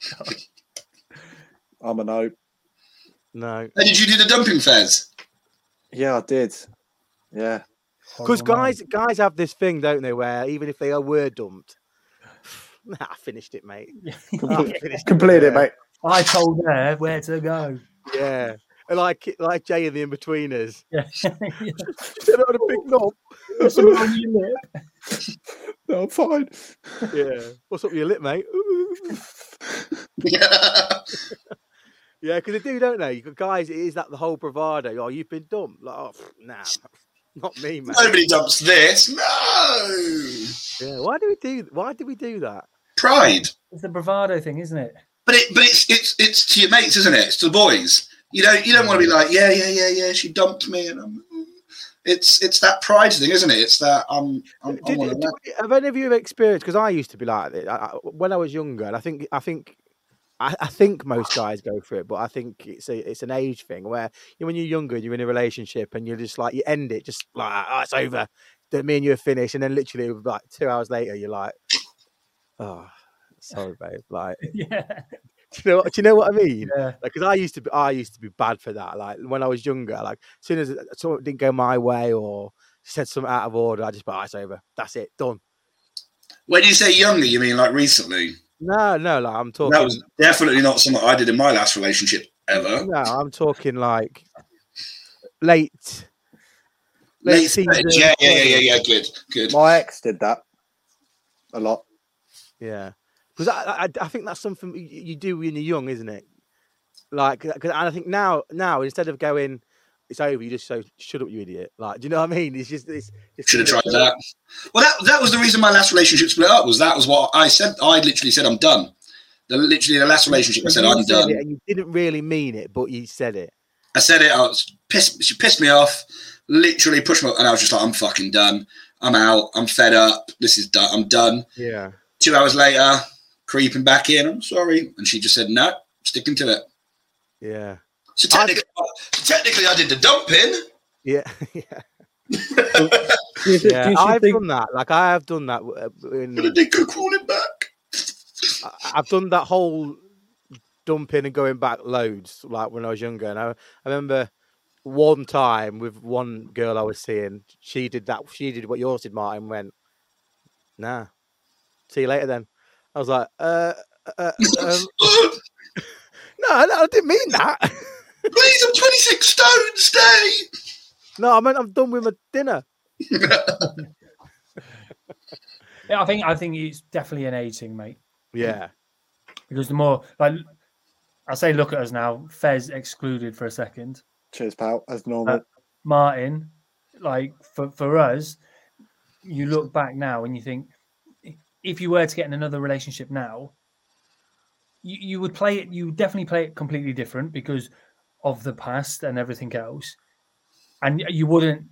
I'm a no. No. And did you do the dumping fairs? Yeah, I did. Yeah. Because horrible man. guys, guys have this thing, don't they? Where even if they are were dumped, Nah, I finished it, mate. Yeah. I finished Complete it, mate. I told her where to go. Yeah. And like like Jay and the Inbetweeners. Yeah. Said I had a big knob. There's something on your lip. No, I'm fine. Yeah. What's up with your lip, mate? Yeah, because they do, don't they? You got guys, it is that the whole bravado. Oh, you've been dumped. Like, oh, nah, not me, man. Nobody dumps this. No. Yeah, why do we do? Why do we do that? Pride. It's the bravado thing, isn't it? But it, but it's it's it's to your mates, isn't it? It's to the boys. You don't you don't want to be like, yeah, yeah, yeah, yeah. She dumped me, and I'm, it's it's that pride thing, isn't it? It's that um, I'm. I'm, I'm Did, did- have any of you experienced? Because I used to be like this I, I, when I was younger, and I think I think I, I think most guys go through it, but I think it's a it's an age thing where you know, when you're younger, you're in a relationship, and you're just like you end it, just like oh, it's over. That me and you are finished, and then literally like two hours later, you're like, oh, sorry, babe. Like, Yeah. Do you know? Do you know what I mean? Yeah. because I used to be, I used to be bad for that. Like when I was younger, like as soon as something didn't go my way or said something out of order, I just be, oh, it's over. That's it, done. When you say younger, you mean like recently? No, no, like I'm talking. That was definitely not something I did in my last relationship ever. no, I'm talking like late. Late season. Yeah, yeah, yeah, yeah, yeah. Good, good. My ex did that a lot. Yeah, because I, I, I think that's something you, do when you're young, isn't it? Like, 'cause- and I think now, now instead of going, it's over, you just say, "Shut up, you idiot!" Like, do you know what I mean? It's just, it's, it's Should have tried that. Well, that that was the reason my last relationship split up. Was that was what I said? I literally said I'm done. The literally the last relationship, I said I'm done. and you didn't really mean it, but you said it. I said it. I was pissed. She pissed me off. Literally pushed me, and I was just like, I'm fucking done. I'm out. I'm fed up. This is done. I'm done. Yeah. Two hours later, creeping back in. I'm sorry, and she just said no, sticking to it. Yeah. So technically, so technically, I did the dumping. Yeah. yeah. Do you, yeah. do you I've think, done that. Like I have done that. uh, In, But I did go crawling back. I- I've done that whole dumping and going back loads. Like when I was younger, and I, I remember one time with one girl I was seeing, she did that. She did what yours did, Martin. Went, nah. See you later then. I was like, uh, uh um, no, no, I didn't mean that. Please, I'm 26 stone. Stay. no, I meant I'm done with my dinner. Yeah, I think I think it's definitely an age thing, mate. Yeah. Because the more like I say, look at us now. Fez excluded for a second. cheers, pal, as normal. Uh, Martin, like for for us, you look back now and you think, if you were to get in another relationship now, you, you would play it. You would definitely play it completely different because of the past and everything else, and you wouldn't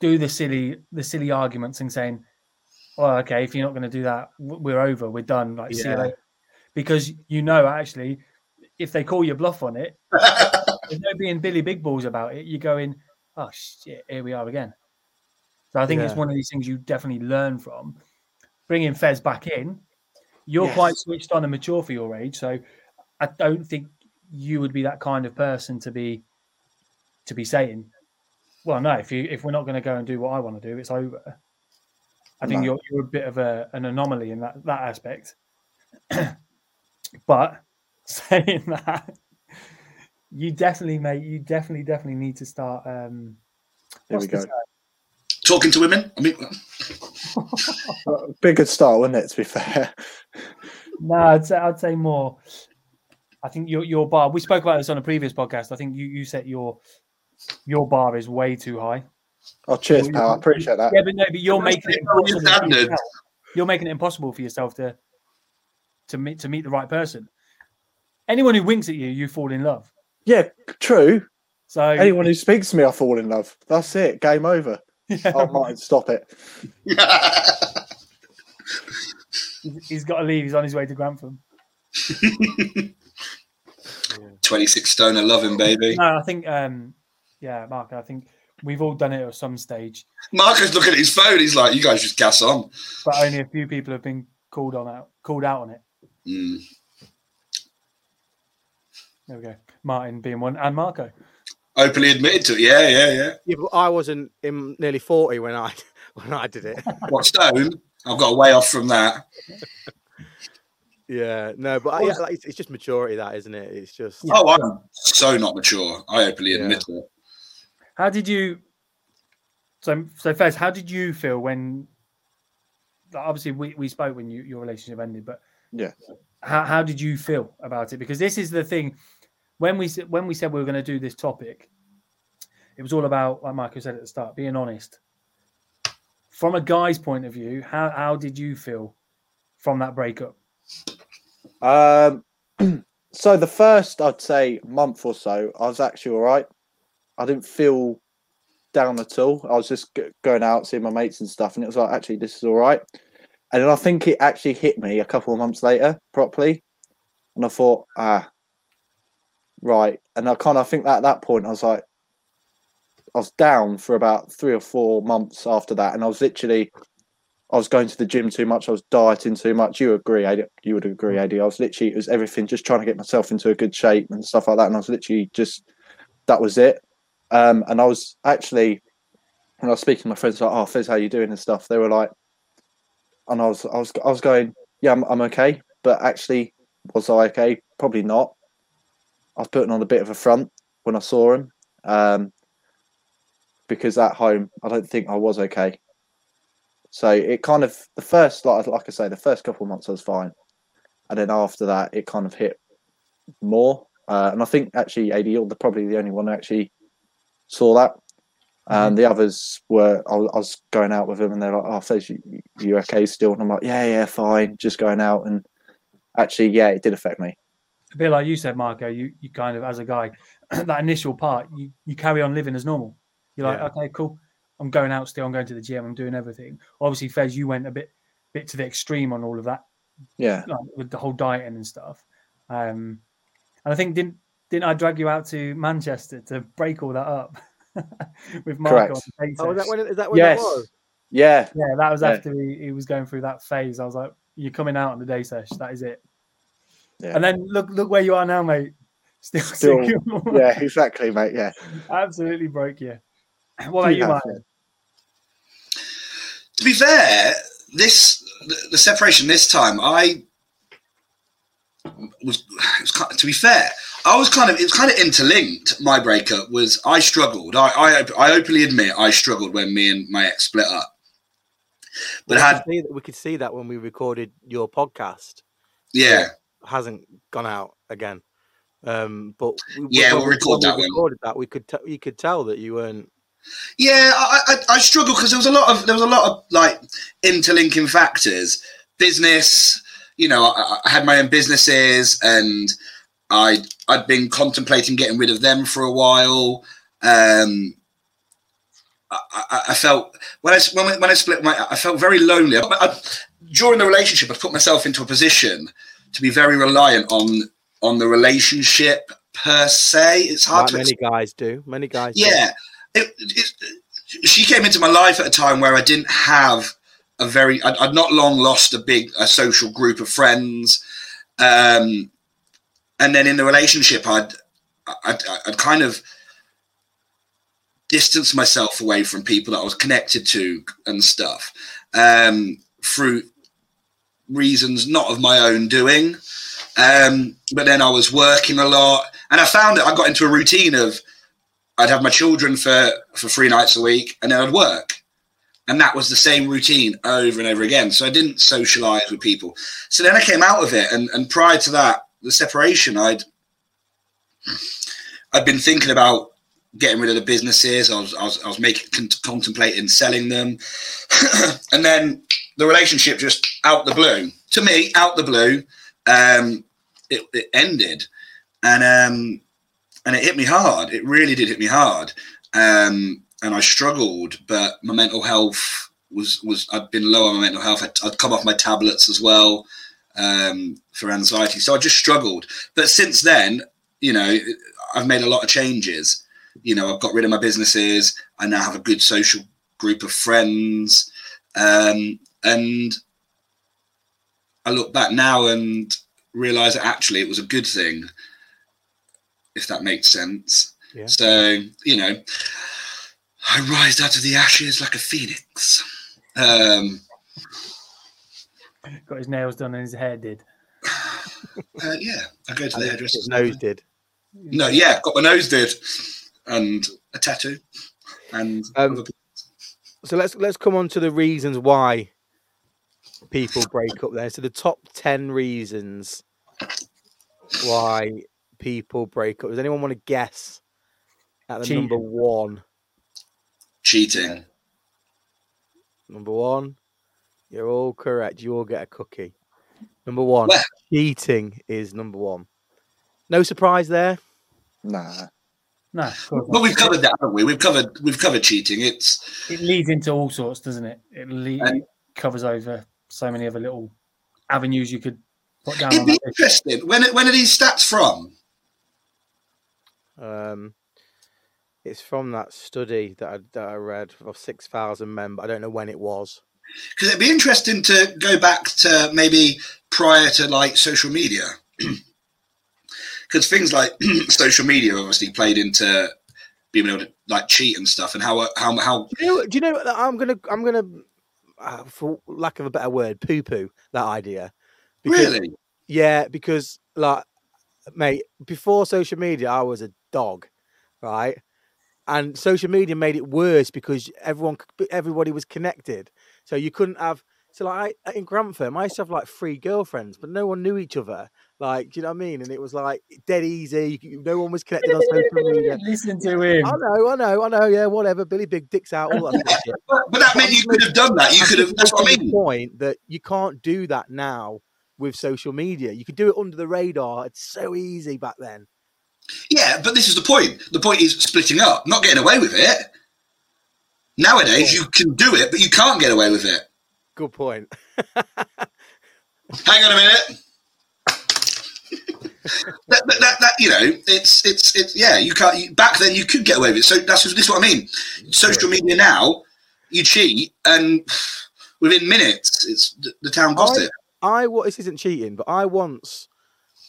do the silly the silly arguments and saying, "Well, okay, if you're not going to do that, we're over. We're done. Like, see you Yeah. later." Because you know, actually, if they call your bluff on it, there's no being Billy Big Balls about it. You're going, oh shit, here we are again. So I think it's one of these things you definitely learn from. Bringing Fez back in, you're quite switched on and mature for your age. So I don't think you would be that kind of person to be to be saying, well, no, if you if we're not going to go and do what I want to do, it's over. I think No. you're you're a bit of a, an anomaly in that that aspect. but saying that, you definitely, mate, you definitely, definitely need to start. Um, Here what's we go. term? Talking to women. I mean, Big good start, wasn't it? To be fair, No, I'd say I'd say more. I think your your bar. We spoke about this on a previous podcast. I think you you set your your bar is way too high. oh, cheers, pal. I appreciate that. Yeah, but no, but you're making it impossible for yourself. You're making it impossible for yourself to to meet to meet the right person. Anyone who winks at you, you fall in love. Yeah, true. So Anyone who speaks to me, I fall in love. That's it. Game over. yeah, Oh, Martin, stop it. he's- he's got to leave. He's on his way to Grantham. 26 stone. I love him, baby. No, I think um, yeah, Mark. I think we've all done it at some stage, Marco's looking at his phone. He's like, "You guys just gas on." but only a few people have been called on out called out on it. Mm. There we go. Martin being one, and Marco. Openly admitted to it. Yeah, yeah, yeah. Yeah, but I wasn't in nearly forty when I when I did it. What stone? I've got a way off from that. Yeah, no, but uh, yeah, like, it's, it's just maturity, that isn't it? It's just Yeah. Oh, I'm so not mature. I openly Yeah. admit it. How did you? So, so Fez, how did you feel when? Obviously, we, we spoke when you, your relationship ended, but Yeah. how, how did you feel about it? Because this is the thing. When we when we said we were going to do this topic, it was all about, like Michael said at the start, being honest. From a guy's point of view, how how did you feel from that breakup? Um, so the first, I'd say, month or so, I was actually all right. I didn't feel down at all. I was just g- going out, seeing my mates and stuff, and it was like, actually, this is all right. And then I think it actually hit me a couple of months later properly, and I thought, ah, right. And I kind of think that at that point, I was like, I was down for about three or four months after that, and I was literally I was going to the gym too much. I was dieting too much. You agree? Ad? You would agree, Mm. Eddie. I was literally it was everything, just trying to get myself into a good shape and stuff like that. And I was literally just that was it. Um, and I was actually when I was speaking to my friends like, "Oh, Fizz, how you doing?" and stuff. They were like, and I was I was I was going, "Yeah, I'm, I'm okay," but actually, was I okay? Probably not. I was putting on a bit of a front when I saw him, um, because at home I don't think I was okay. So it kind of the first like like I say, the first couple of months I was fine, and then after that it kind of hit more. Uh, and I think actually Adi, you're probably the only one who actually saw that. And the others were I was, I was going out with them, and they're like, "Oh, Fez, you, you okay still?" And I'm like, "Yeah, yeah, fine, just going out." And actually, yeah, it did affect me. A bit like you said, Marco. You you kind of as a guy, that initial part, you you carry on living as normal. You're like, Yeah. okay, cool. I'm going out still. I'm going to the gym. I'm doing everything. Obviously, Fez, you went a bit bit to the extreme on all of that, Yeah, like with the whole dieting and stuff. Um, and I think didn't didn't I drag you out to Manchester to break all that up with Marco? Correct. on the Oh, is that when? Is that when yes, that was? yeah, Yeah, that was Yeah. after he, he was going through that phase. I was like, "You're coming out on the day sesh. That is it." Yeah. And then look look where you are now, mate. Still, Still- yeah, exactly, mate. Yeah, absolutely broke you. What about you, have, Martin? To be fair, this the, the separation this time, I was, it was kind to be fair, I was kind of it was kind of interlinked. My breakup was I struggled. I I, I openly admit I struggled when me and my ex split up. But we, had could see that, we could see that when we recorded your podcast. yeah, hasn't gone out again. Um, but we- Yeah, we'll we- record when that we one. Recorded that we could t- you could tell that you weren't. Yeah, I, I, I struggle because there was a lot of there was a lot of like interlinking factors. Business, you know, I, I had my own businesses, and I I'd been contemplating getting rid of them for a while. Um, I, I, I felt when I when, I- when I split my I felt very lonely. I, I, during the relationship, I put myself into a position to be very reliant on on the relationship per se. It's hard Like to many guys do. Many guys. do. yeah, it, it, she came into my life at a time where I didn't have a very. I'd, I'd not long lost a big a social group of friends, um, and then in the relationship, I'd I'd, I'd kind of distanced myself away from people that I was connected to and stuff um, through reasons not of my own doing. Um, but then I was working a lot, and I found that I got into a routine of I'd have my children for for three nights a week, and then I'd work, and that was the same routine over and over again. So I didn't socialize with people. So then I came out of it, and and prior to that, the separation, I'd I'd been thinking about getting rid of the businesses. I was I was, I was making contemplating selling them, and then the relationship just out the blue to me out the blue, um, it, it ended, and um, and it hit me hard. It really did hit me hard, um, and I struggled. But my mental health was was I'd been low on my mental health. I'd, I'd come off my tablets as well um, for anxiety, so I just struggled. But since then, you know, I've made a lot of changes. You know, I've got rid of my businesses. I now have a good social group of friends, um, and I look back now and realize that actually it was a good thing, if that makes sense. Yeah. So, you know, I rise out of the ashes like a phoenix. Um, Got his nails done and his hair did. Uh, yeah, I go to the His nose did. No, yeah, got my nose did, and a tattoo, and Um, So let's let's come on to the reasons why people break up. There, so the top ten reasons why people break up. Does anyone want to guess at the Cheating. number one? cheating. Number one, you're all correct. You all get a cookie. Number one, Where? cheating is number one. No surprise there. Nah. No, But not. we've covered that, haven't we? We've covered we've covered cheating. It's it leads into all sorts, doesn't it? It, le- And- it covers over so many other little avenues you could put down it'd on be that interesting. When when are these stats from? Um, it's from that study that I, that I read of six thousand men, but I don't know when it was. Because it'd be interesting to go back to maybe prior to like social media. Because things like social media obviously played into being able to like cheat and stuff, and how how how Do you know? Do you know? I'm gonna. I'm gonna. Uh, for lack of a better word, poo poo that idea. really Yeah, because like, mate, before social media, I was a dog, right? And social media made it worse because everyone, everybody was connected, so you couldn't have. So like I, in Grantham, I used to have like three girlfriends, but no one knew each other. Like, do you know what I mean? And it was like dead easy. No one was connected on social media. Listen to him. I know, I know, I know. Yeah, whatever. Billy Big Dicks out. All that sort shit. but, but that meant you could have done that. You could have. just That's what I the mean. Point that you can't do that now with social media. You could do it under the radar. It's so easy back then. Yeah, but this is the point. The point is splitting up, not getting away with it. Nowadays, you can do it, but you can't get away with it. Good point. Hang on a minute. That, that, that, that, you know, it's it's it's yeah. You can't. You, back then, you could get away with it. So that's this is what I mean. Social media now, you cheat, and within minutes, it's the, the town gossip. I wa- this isn't cheating, but I once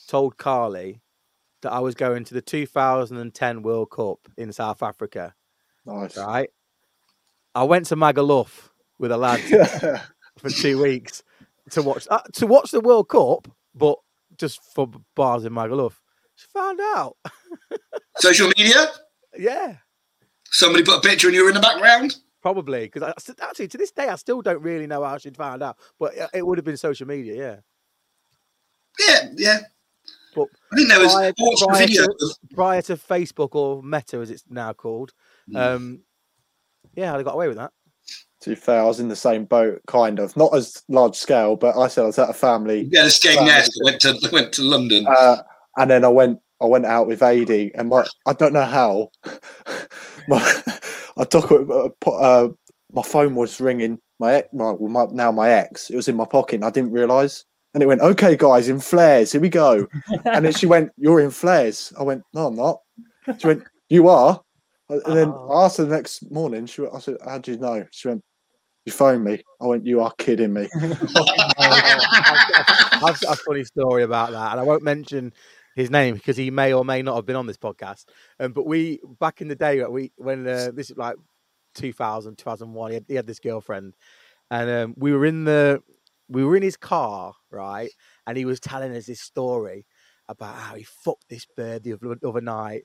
told Carly that I was going to the 2010 World Cup in South Africa. Nice. Right. I went to Magaluf with a lad for two weeks to watch uh, to watch the World Cup, but just for bars in Magaluf. She found out. Social media. Yeah. Somebody put a picture and you're in the background. Probably because actually to this day I still don't really know how she'd found out, but it- it would have been social media. Yeah, Yeah, yeah. But I think there was prior- I watched a prior video. to- prior to Facebook or Meta as it's now called. Mm. Um, yeah, I got away with that. To be fair, I was in the same boat, kind of. Not as large scale, but I said I was at a family. Yeah, the skate Well, nest went to went to London. Uh, and then I went I went out with Adi and my I don't know how my I took uh, put, uh, my phone was ringing my, ex, my, my now my ex it was in my pocket and I didn't realize and it went okay guys in flares here we go and then she went you're in flares I went no I'm not she went you are and then Oh. I asked her the next morning she went I said how do you know she went you phoned me I went you are kidding me I've got a funny story about that, and I won't mention his name because he may or may not have been on this podcast. Um, but we back in the day, we when uh, this is like 2000, 2001, he had, he had this girlfriend, and um, we were in the we were in his car, right, and he was telling us this story about how he fucked this bird the other, other night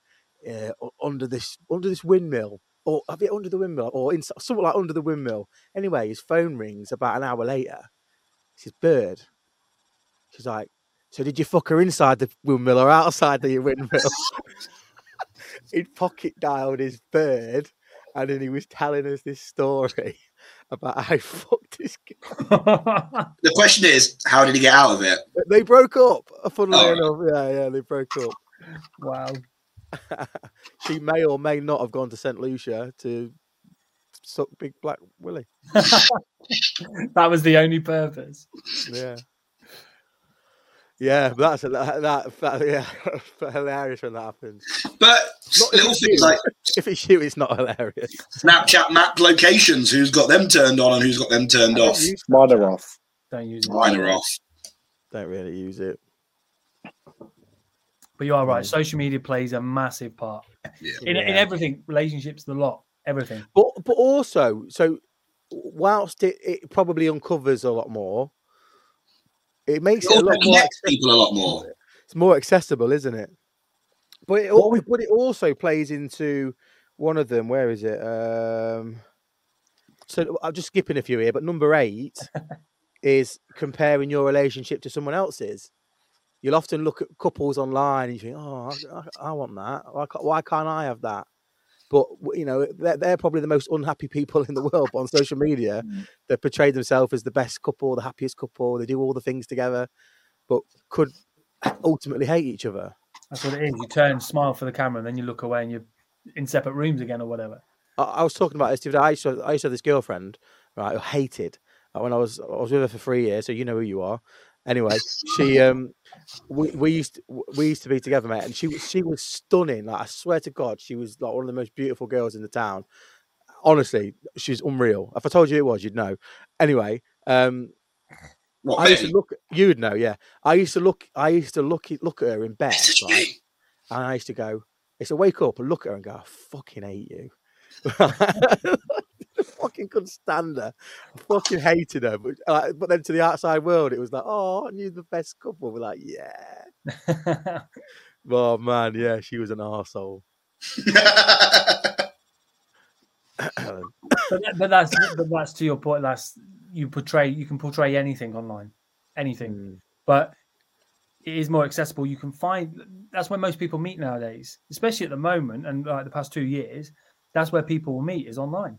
uh, under this under this windmill. Or have it under the windmill, or in something like under the windmill. Anyway, his phone rings about an hour later. It's his bird. She's like, "So did you fuck her inside the windmill or outside the windmill?" He'd pocket dialed his bird, and then he was telling us this story about how he fucked his. g- the question is, how did he get out of it? They broke up. Funnily Oh. enough, yeah, yeah, they broke up. wow. She may or may not have gone to St. Lucia to suck Big Black Willie. That was the only purpose. Yeah. Yeah, that's a, that, that, that yeah, hilarious when that happens. But Not little things you. like If it's you, it's not hilarious. Snapchat map locations, who's got them turned on and who's got them turned off. use mine are off Don't use it. Mine are off. Don't really use it. But you are right. Social media plays a massive part Yeah. in, in everything. Relationships, the lot, everything. But but also, so whilst it, it probably uncovers a lot more, it makes It it a lot more. people a lot more. It's more accessible, isn't it? But it, What but it also plays into one of them. Where is it? Um, so I'm just skipping a few here, but number eight is comparing your relationship to someone else's. You'll often look at couples online and you think, "Oh, I, I- want that. Why can't, why can't I have that?" But you know, they're, they're probably the most unhappy people in the world But on social media. Mm. They portray themselves as the best couple, the happiest couple. They do all the things together, but could ultimately hate each other. That's what it is. You turn, smile for the camera, and then you look away, and you're in separate rooms again, or whatever. I, I was talking about this the. I used to, I used to have this girlfriend, right, who hated uh, when I was I was with her for three years, so you know who you are. Anyway, she um, we, we used to, we used to be together, mate, and she was she was stunning. Like I swear to God, she was like one of the most beautiful girls in the town. Honestly, she's unreal. If I told you it was, you'd know. Anyway, um, What, I used to look. You'd know, yeah. I used to look. I used to look look at her in bed, right? And I used to go, It's a wake up and look at her and go, I fucking hate you. I fucking couldn't stand her. I fucking hated her. But, uh, but then to the outside world, it was like, oh, and you're the best couple. We're like, yeah. Oh, man, yeah, she was an arsehole. but, that- but that's but that's to your point. That's you portray. You can portray anything online, anything. Mm, But it is more accessible. You can find. That's where most people meet nowadays, especially at the moment and like the past two years. That's where people will meet is online.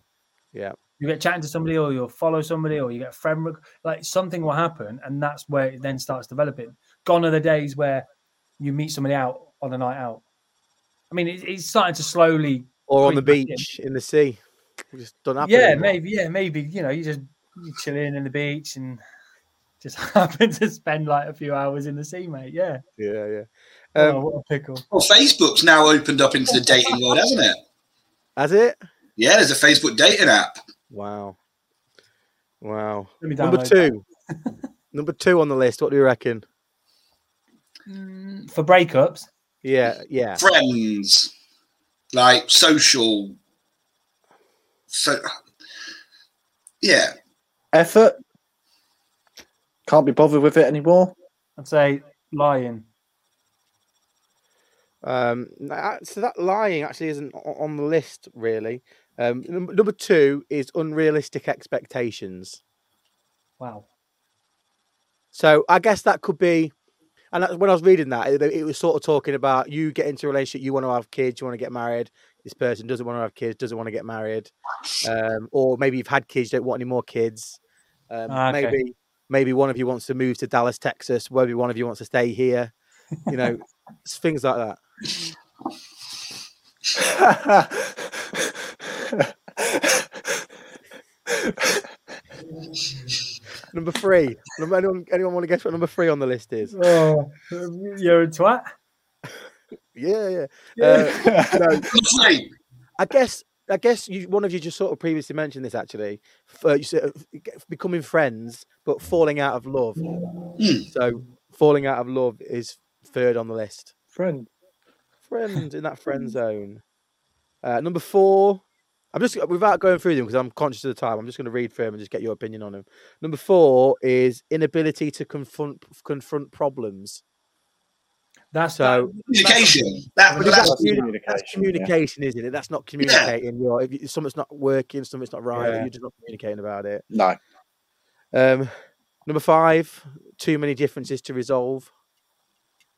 Yeah. You get chatting to somebody, or you'll follow somebody, or you get a friend. rec- Like something will happen, and that's where it then starts developing. Gone are the days where you meet somebody out on a night out. I mean, it, it's starting to slowly Or on the Creep back in. beach, in the sea. It just don't happen yeah, anymore. maybe, yeah, maybe. You know, you just you chill in in the beach and just happen to spend like a few hours in the sea, mate. Yeah. Yeah, yeah. oh, Um, what a pickle. well, Facebook's now opened up into the dating world, hasn't it? has it? Yeah, there's a Facebook dating app. Wow. Wow. Number two. Number two on the list. What do you reckon? Mm, for breakups. Yeah, yeah. Friends, like social. So, yeah, Effort. Can't be bothered with it anymore. I'd say lying. Um, so that lying actually isn't on the list really. Um, number two is unrealistic expectations. Wow. So I guess that could be, and when I was reading that, it, it was sort of talking about you get into a relationship, you want to have kids, you want to get married. This person doesn't want to have kids, doesn't want to get married, um, or maybe you've had kids, don't want any more kids. Um, Ah, okay. Maybe maybe one of you wants to move to Dallas, Texas. Maybe one of you wants to stay here. You know, things like that. Number three. Number, anyone, anyone want to guess what number three on the list is? Oh, you're a twat. Yeah, yeah. Uh, no, I guess I guess you, one of you just sort of previously mentioned this actually. F- Uh, you said uh, becoming friends, but falling out of love. Hmm. So falling out of love is third on the list. Friend. Friend in that friend zone. Uh, number four. I'm just without going through them because I'm conscious of the time. I'm just going to read through them and just get your opinion on them. Number four is inability to confront confront problems. That's So- Communication. That, But that's, that's, communication, that's yeah. isn't it? That's not communicating. You're, if you- something's not working, something's not right. Yeah. You're just not communicating about it. No. Um, number five, too many differences to resolve.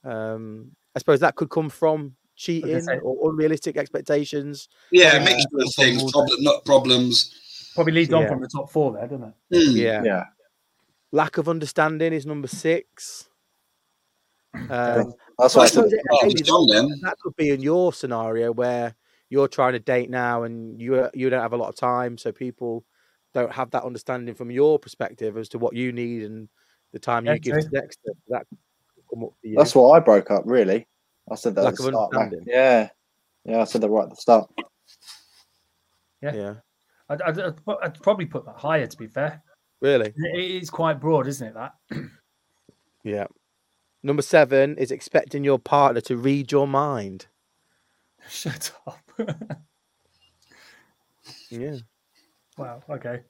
Um, I suppose that could come from cheating say- or unrealistic expectations. yeah, Yeah. mixture of things, problem, not problems. probably leads on Yeah. from the top four there, doesn't it? Hmm. Yeah. Yeah. Lack of understanding is number six. Um, That's I why I suppose said it- Well, maybe it's that could be in your scenario where you're trying to date now and you you don't have a lot of time, so people don't have that understanding from your perspective as to what you need and the time Yeah, you give true. to Dexter. That come up for you. that's why I broke up. Really, I said that Lack at the start. like, yeah, yeah, I said that right at the start. Yeah. yeah, I'd, I'd, I'd probably put that higher, to be fair. really. It is quite broad, isn't it? That Yeah. Number seven is expecting your partner to read your mind. shut up. Yeah. wow. Okay.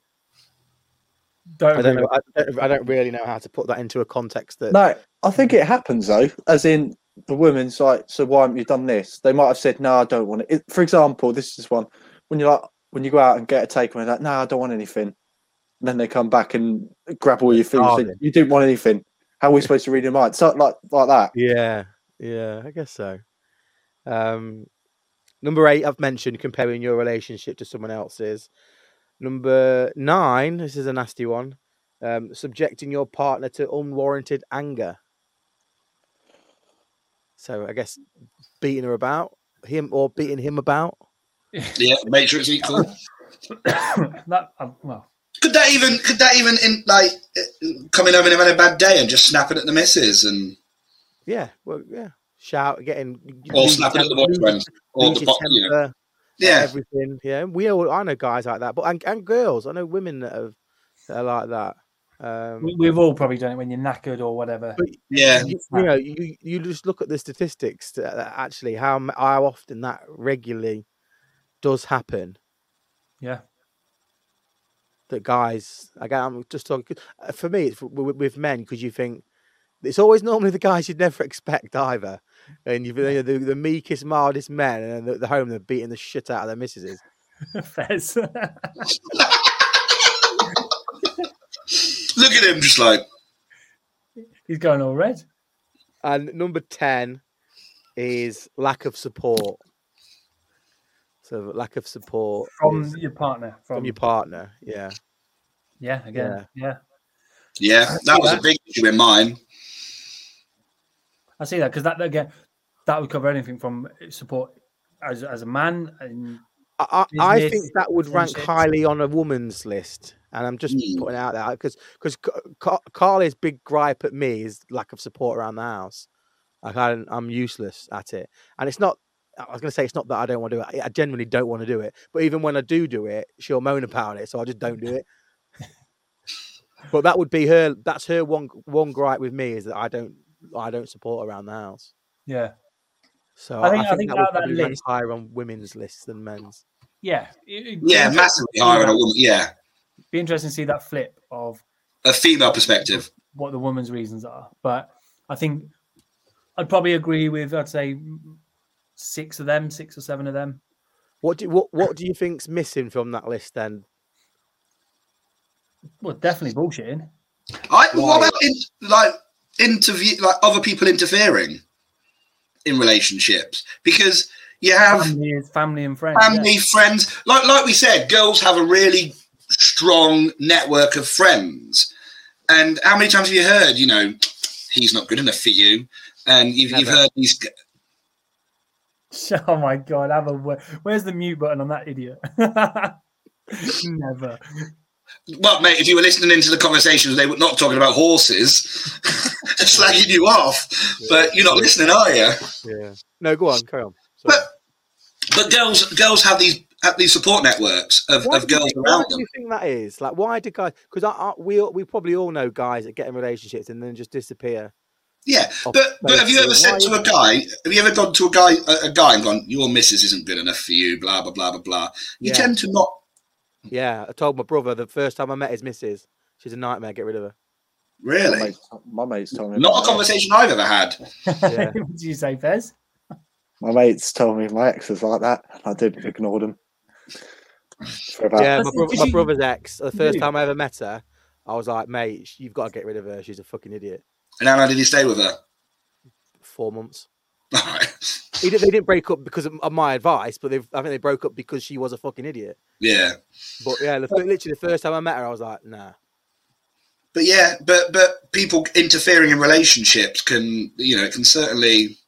Don't I don't agree know. I don't, I don't really know how to put that into a context that. No, I think it happens though, as in the women's like, so why haven't you done this? They might have said, no, I don't want it. it for example, this is one when you're like, when you go out and get a takeaway, like, no, I don't want anything. And then they come back and grab all your food. and you didn't want anything. How are we supposed to read your mind? So like like that. Yeah, yeah, I guess so. Um, number eight, I've mentioned comparing your relationship to someone else's. Number nine, this is a nasty one. Um, subjecting your partner to unwarranted anger. So I guess beating her about him or beating him about. Yeah, Matrix equal. that. uh, well, Could that even could that even in like uh, coming home and having a bad day and just snapping at the missus and Yeah, well, yeah. Shout, getting or lose snapping at the temper- boyfriend or the your bo- you know, temper, yeah everything. Yeah, we all. I know guys like that, but and, and girls. I know women that, have, that are like that. Um, we, we've all probably done it when you're knackered or whatever. but yeah you, you know, you, you just look at the statistics that, that actually how how often that regularly does happen. Yeah. That guys, again, I'm just talking uh, for me. It's with, with men because you think it's always normally the guys you'd never expect either, and you've the, the, the meekest, mildest men, and they're, they're home they're beating the shit out of their missuses. Fez. look at him just like He's going all red. And number 10 is lack of support. So, lack of support From is- your partner. From, from your partner. Yeah. Yeah, again. Yeah. yeah that was a big issue in mine I see that because that again, that would cover anything from support as as a man and I, I I think that would rank highly on a woman's list. And I'm just Hmm. putting out there because because Carly's big gripe at me is lack of support around the house. Like I, don't- I'm useless at it, and it's not. I was going to say it's not that I don't want to do it. I genuinely don't want to do it. But even when I do do it, she'll moan about it, so I just don't do it. but that would be her. That's her one one gripe with me is that I don't I don't support around the house. yeah, So I I think- think, I think that would that probably rank list- higher on women's lists than men's. Yeah, It- yeah massively higher on a woman yeah Be interesting to see that flip of a female perspective what the woman's reasons are. But I think I'd probably agree with I'd say six of them, six or seven of them. What do what what do you think's missing from that list then? Well, definitely bullshitting. I what about in, like interview like other people interfering in relationships because you have Family, family and friends. yeah. family, friends. Like like we said, girls have a really strong network of friends. And how many times have you heard, you know, he's not good enough for you? And you've, you've heard these. Oh my god! Have a wo- where's the mute button on that idiot? Never. Well, mate, if you were listening into the conversations, they were not talking about horses, slagging you off. But you're not listening, are you? Yeah. No, go on, carry on. Sorry. But but girls girls have these have these support networks of, Why of do you girls think- why around do them. you think that is? Like, why do guys? Because I, I, we all- we probably all know guys that get in relationships and then just disappear. Yeah, but but have you ever said to a guy? Have you ever gone to a guy a, a guy and gone, "Your missus isn't good enough for you"? Blah blah blah blah blah. You Yeah. tend to not. Yeah, I told my brother the first time I met his missus, she's a nightmare. Get rid of her. My Really, mates, my mates told me. not about a that. conversation I've ever had. Yeah. what did you say, Fez? My mates told me my ex was like that. and I did ignore them. For about Yeah, my, bro- my brother's ex. The first time I ever met her, I was like, mate, you've got to get rid of her. She's a fucking idiot. And how long did he stay with her? Four months. He did, they didn't break up because of, of my advice, but they I think they broke up because she was a fucking idiot. Yeah, But yeah, the, literally the first time I met her, I was like, nah. but yeah, but but people interfering in relationships can you know it can certainly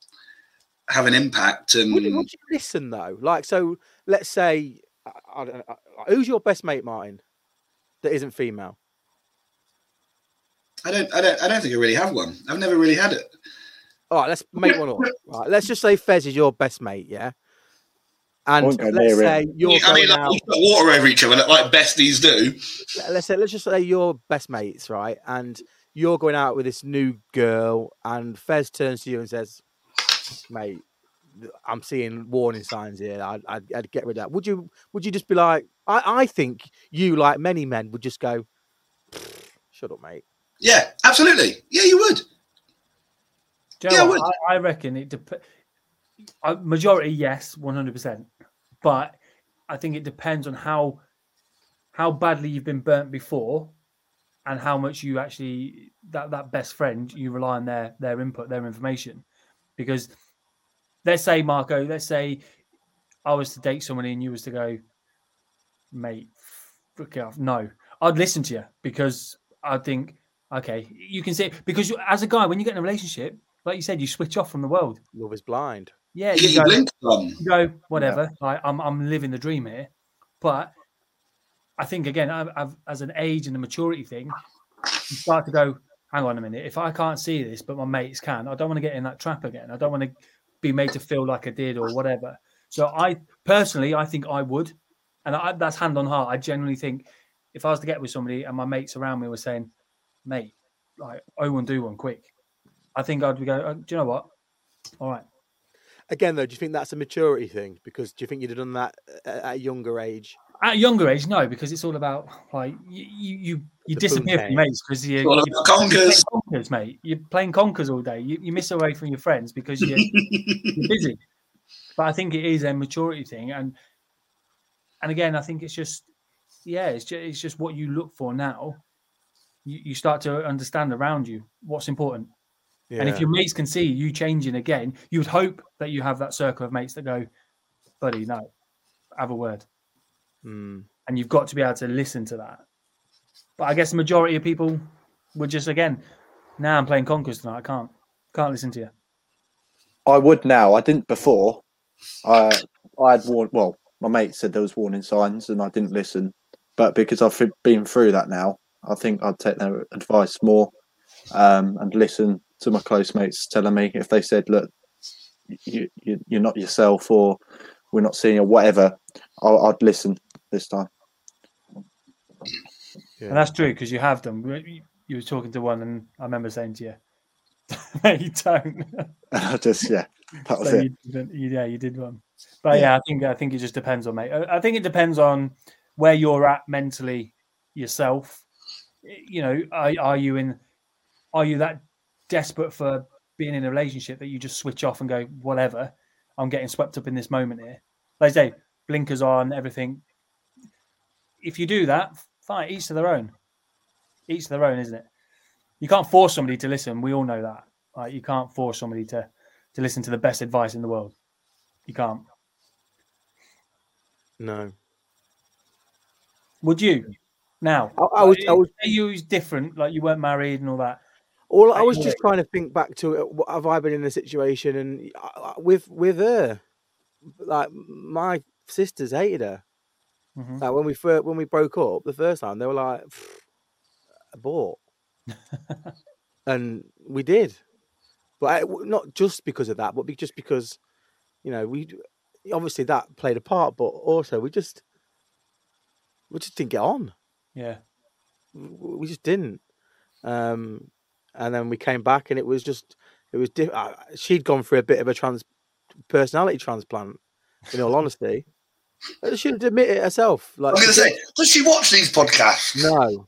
have an impact. And Would, would you listen though? Like, so let's say, I, I know, I- who's your best mate, Martin, that isn't female? I don't I don't I don't think I really have one. I've never really had it. All right, let's make one up. Right, let's just say Fez is your best mate, yeah. And let's near him. say you're I going mean, like, out. we put water over each other like besties do. Let's say let's just say you're best mates, right? And you're going out with this new girl, and Fez turns to you and says, "Mate, I'm seeing warning signs here. I'd, I'd, I'd get rid of that." Would you? Would you just be like? I, I think you, like many men, would just go. shut up, mate. Yeah, absolutely. Yeah, you would. Do you Yeah, I would. I, I reckon it dep- uh, majority yes, one hundred percent. But I think it depends on how how badly you've been burnt before, and how much you actually that that best friend you rely on their their input, their information. Because let's say Marco, let's say I was to date somebody and you was to go, mate, frick off. No, I'd listen to you because I think okay, you can say because you, as a guy when you get in a relationship like you said, you switch off from the world. Love is blind. Yeah, You you get your go, you go whatever. Like I'm, I'm living the dream here. But I think again, I've, I've, as an age and a maturity thing, you start to go, hang on a minute. If I can't see this, but my mates can, I don't want to get in that trap again. I don't want to be made to feel like I did or whatever. So I personally, I think I would, and I, that's hand on heart. I genuinely think if I was to get with somebody and my mates around me were saying, "Mate, like I won't do one quick," I think I'd be go, oh, "Do you know what? All right, Again, though, do you think that's a maturity thing? Because do you think you'd have done that at at a younger age? At a younger age, no, because it's all about like you you you, you disappear from your mates because you, you're, you're playing conkers. conkers, mate. You're playing conkers all day. You, you miss away from your friends because you're, you're busy. But I think it is a maturity thing, and and again, I think it's just yeah, it's just it's just what you look for now. You, you start to understand around you what's important, Yeah. and if your mates can see you changing again, you would hope that you have that circle of mates that go, buddy, no, have a word Mm. and you've got to be able to listen to that. But I guess the majority of people would just again, now I'm playing Conkers tonight. I can't can't listen to you. I would now. I didn't before. I I had warned. Well, my mate said there was warning signs, and I didn't listen. But because I've been through that now, I think I'd take their advice more um, and listen to my close mates telling me if they said, "Look, you, you you're not yourself," or "We're not seeing you," whatever. I'd listen this time. Yeah. And that's true because you have them. You- You were talking to one, and I remember saying to you, "No, "You don't." I just yeah, that was So it. you didn't, you, yeah, you did one. But yeah, I think I think it just depends on mate. I I think it depends on where you're at mentally yourself. You know, are, are you in? Are you that desperate for being in a relationship that you just switch off and go whatever? I'm getting swept up in this moment here. Like I say, blinkers on, everything. If you do that, fine. Each to their own. Each to their own, isn't it? You can't force somebody to listen. We all know that. Like you can't force somebody to to listen to the best advice in the world. You can't. No. Would you? Now, I, I was. I was. say you was different, like you weren't married and all that. All I was just trying to think back to it. Have I been in a situation and I- I- with with her, like my sisters hated her. Mhm. Like when we first when we broke up the first time, they were like, "Abort," and we did, but I, not just because of that, but just because, you know, we obviously that played a part, but also we just we just didn't get on. Yeah, We just didn't. Um, and then we came back, and it was just it was. Di- uh, she'd gone through a bit of a trans personality transplant. In all honesty, Uh, she'd admit it herself. Like I'm going to say, does she watch these podcasts? no,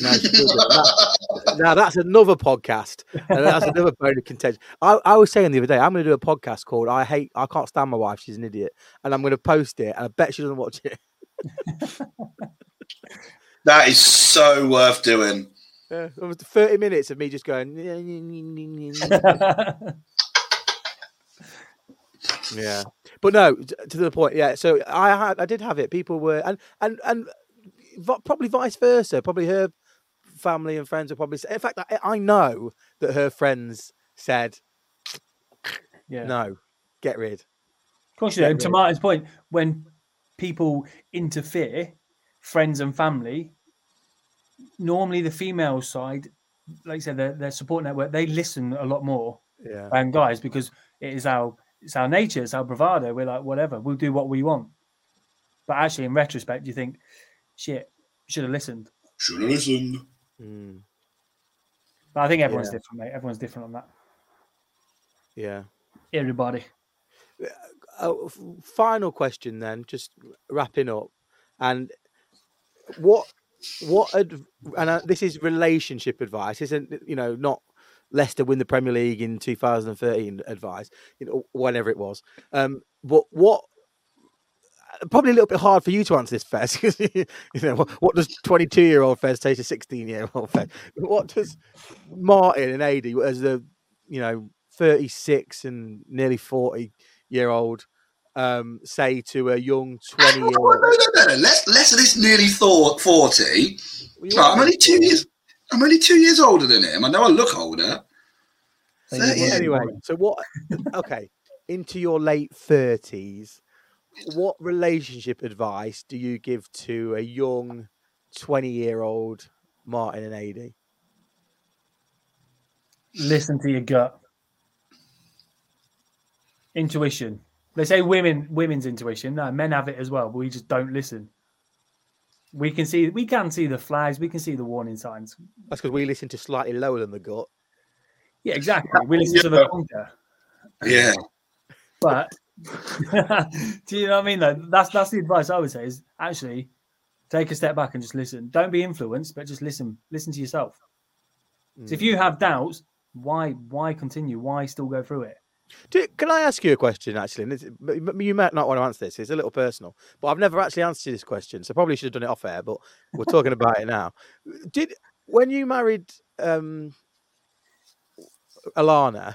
no. That- now that's another podcast, and that's another bone of contention. I, I was saying the other day, I'm going to do a podcast called "I Hate, I Can't Stand My Wife, She's an Idiot," and I'm going to post it, and I bet she doesn't watch it. That is so worth doing. Yeah, it was 30 minutes of me just going. yeah, but no, to the point. Yeah, so I had, I did have it. People were, and and and probably vice versa. Probably her family and friends were probably. In fact, I, I know that her friends said, yeah. "No, get rid." Of course, you Yeah, know. To. Martin's point, when people interfere, friends and family, normally the female side, like I said, their, their support network, they listen a lot more Yeah, than guys because it is our it's our nature, it's our bravado. We're like, whatever, we'll do what we want. But actually, in retrospect, you think, shit, should have listened. Should have listened. Mm, But I think everyone's Yeah. different, mate. Everyone's different on that. yeah. Everybody. uh, final question then, just wrapping up. And what what ad- and uh, this is relationship advice, isn't you know not Leicester win the Premier League in 2013 advice, you know whenever it was. Um, but what probably a little bit hard for you to answer this, Fez. 'cause, you know, what, what does 22 year old Fez say to 16 year old Fez? What does Martin and Adi, as the you know 36 and nearly 40 year old, um, say to a young 20 year old? no, no, no. Less, less of this nearly thought, 40. Right, I'm only two years. I'm only two years older than him. I know I look older. So you Anyway, so what? Okay, into your late 30s, what relationship advice do you give to a young 20 year old Martin and Adi? listen to your gut. Intuition. They say women women's intuition. No, men have it as well, but we just don't listen. We can see we can see the flags, we can see the warning signs. That's because we listen to slightly lower than the gut. Yeah, exactly. We listen to the Yeah. conquer. Yeah. But do you know what I mean? Though that's that's the advice I would say is actually take a step back and just listen. Don't be influenced, but just listen. Listen to yourself. So if hmm. you have doubts, why why continue? Why still go through it? Do, can I ask you a question, actually? You might not want to answer this. It's a little personal, but I've never actually answered this question, so probably should have done it off air. But we're talking about it now. Did when you married um, Alana,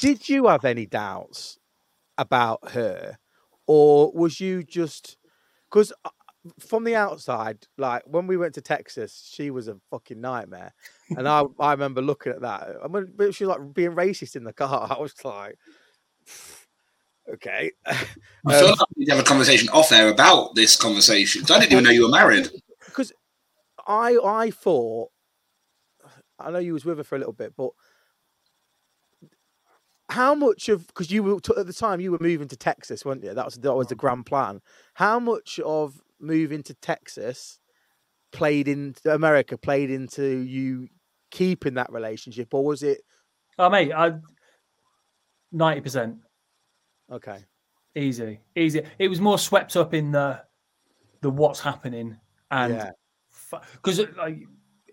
did you have any doubts about her, or was you just because from the outside, like when we went to Texas, she was a fucking nightmare. And I, I remember looking at that. I mean, she was like being racist in the car. I was like, okay. I feel Um, like we need to have a conversation off air about this conversation. I didn't even know you were married. because I I thought I know you was with her for a little bit, but how much of because you were at the time you were moving to Texas, weren't you? That was that was the grand plan. How much of moving to Texas played in America played into you keeping that relationship, or was it Oh mate, ninety percent okay? easy, easy. It was more swept up in the the what's happening and yeah, because like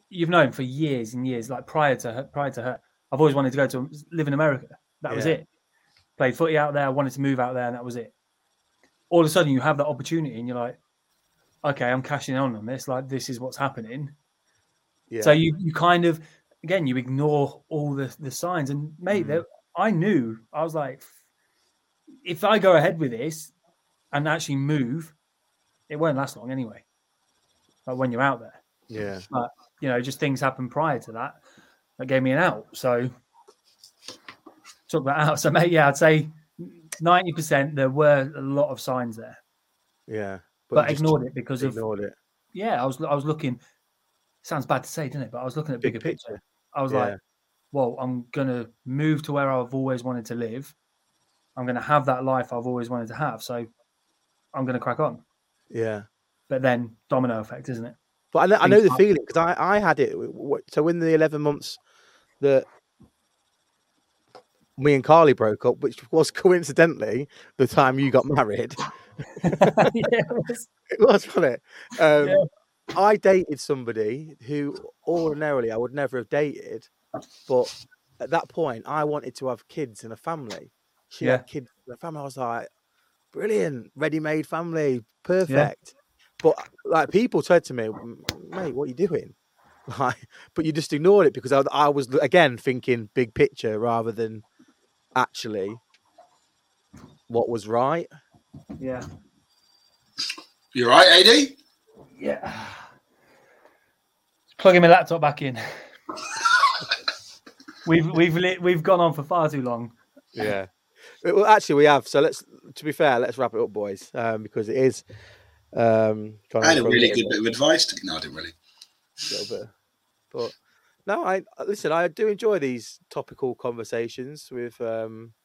you've known for years and years, like prior to her, prior to her, I've always wanted to go to live in America. That was it. Played footy out there, wanted to move out there, and that was it. All of a sudden, you have that opportunity, and you're like, okay, I'm cashing on on this. Like this is what's happening. yeah. So you you kind of again you ignore all the the signs and mate, Mm. I knew I was like, if I go ahead with this and actually move, it won't last long anyway. Like when you're out there, yeah. But you know, just things happen prior to that that gave me an out. So took that out. So mate, yeah, I'd say ninety percent there were a lot of signs there, Yeah, but, just ignored it because of ignored it. yeah. I was I was looking. Sounds bad to say, doesn't it? But I was looking at Big bigger picture. picture. I was Yeah. like, well, I'm gonna move to where I've always wanted to live. I'm gonna have that life I've always wanted to have. So I'm gonna crack on. Yeah. But then domino effect, isn't it? But I know, I know the feeling because I, I had it. So in the eleven months that me and Carly broke up, which was coincidentally the time you got married, yeah, it was- it was wasn't it? Um, Yeah. I dated somebody who ordinarily I would never have dated, but at that point I wanted to have kids and a family. She Yeah. had kids and a family. I was like, brilliant, ready-made family, perfect. But like people said to me, mate, what are you doing? Like, but you just ignored it because I, I was again thinking big picture rather than actually what was right. Yeah, You're right, Adi? yeah. Plugging my laptop back in. we've we've lit, we've gone on for far too long. Yeah. Well, actually, we have. So let's, to be fair, let's wrap it up, boys, um, because it is. Um, kind I had a really good bit of advice. To, no, I didn't really. little bit, but no, I listen. I do enjoy these topical conversations with um, with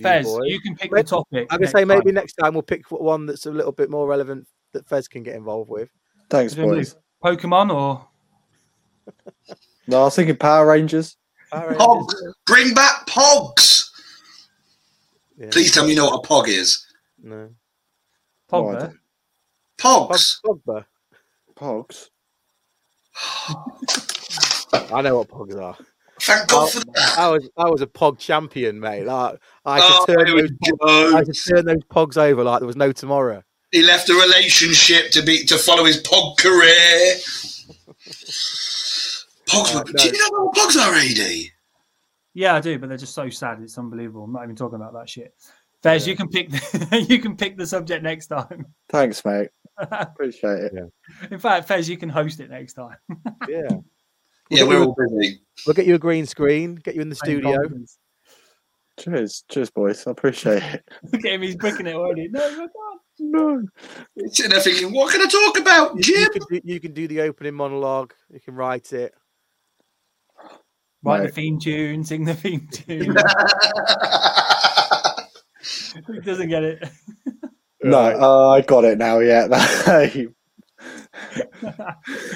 Fez, you boys. you can pick Maybe- the topic. I'm gonna say maybe time. next time we'll pick one that's a little bit more relevant that Fez can get involved with. Thanks, Is it gonna be boys. Pokemon or No, I was thinking Power Rangers. Power Pogs. Rangers, Bring back Pogs. yeah. Please tell me you know what a Pog is. No. No, Pogba? don't. Pogs. Pogba. Pogs. I know what pogs are. Thank God for that. I was I was a pog champion, mate. Like, I Oh, could turn here we those, I go. could turn those pogs over like there was no tomorrow. He left a relationship to be to follow his pog career. Pogs Uh, were, no. Do you know what pogs are, Adi? Yeah, I do, but they're just so sad. It's unbelievable. I'm not even talking about that shit. Fez, you can pick the, you can pick the subject next time. Thanks, mate. Appreciate it. In fact, Fez, you can host it next time. Yeah. Yeah, we're all busy. We'll get you a green screen, get you in the studio. Cheers, cheers, boys. I appreciate it. Look at him, he's breaking it already. No, no, can't. No. Sitting there thinking, what can I talk about, You, Jim? you, can do, you can do the opening monologue. You can write it. Write the theme tune, sing the theme tune. Who doesn't get it? No, uh, I got it now. Yeah.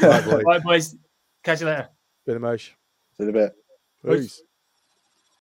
Right, boys. right, boys. Catch you later. Been a motion. in a bit. Peace.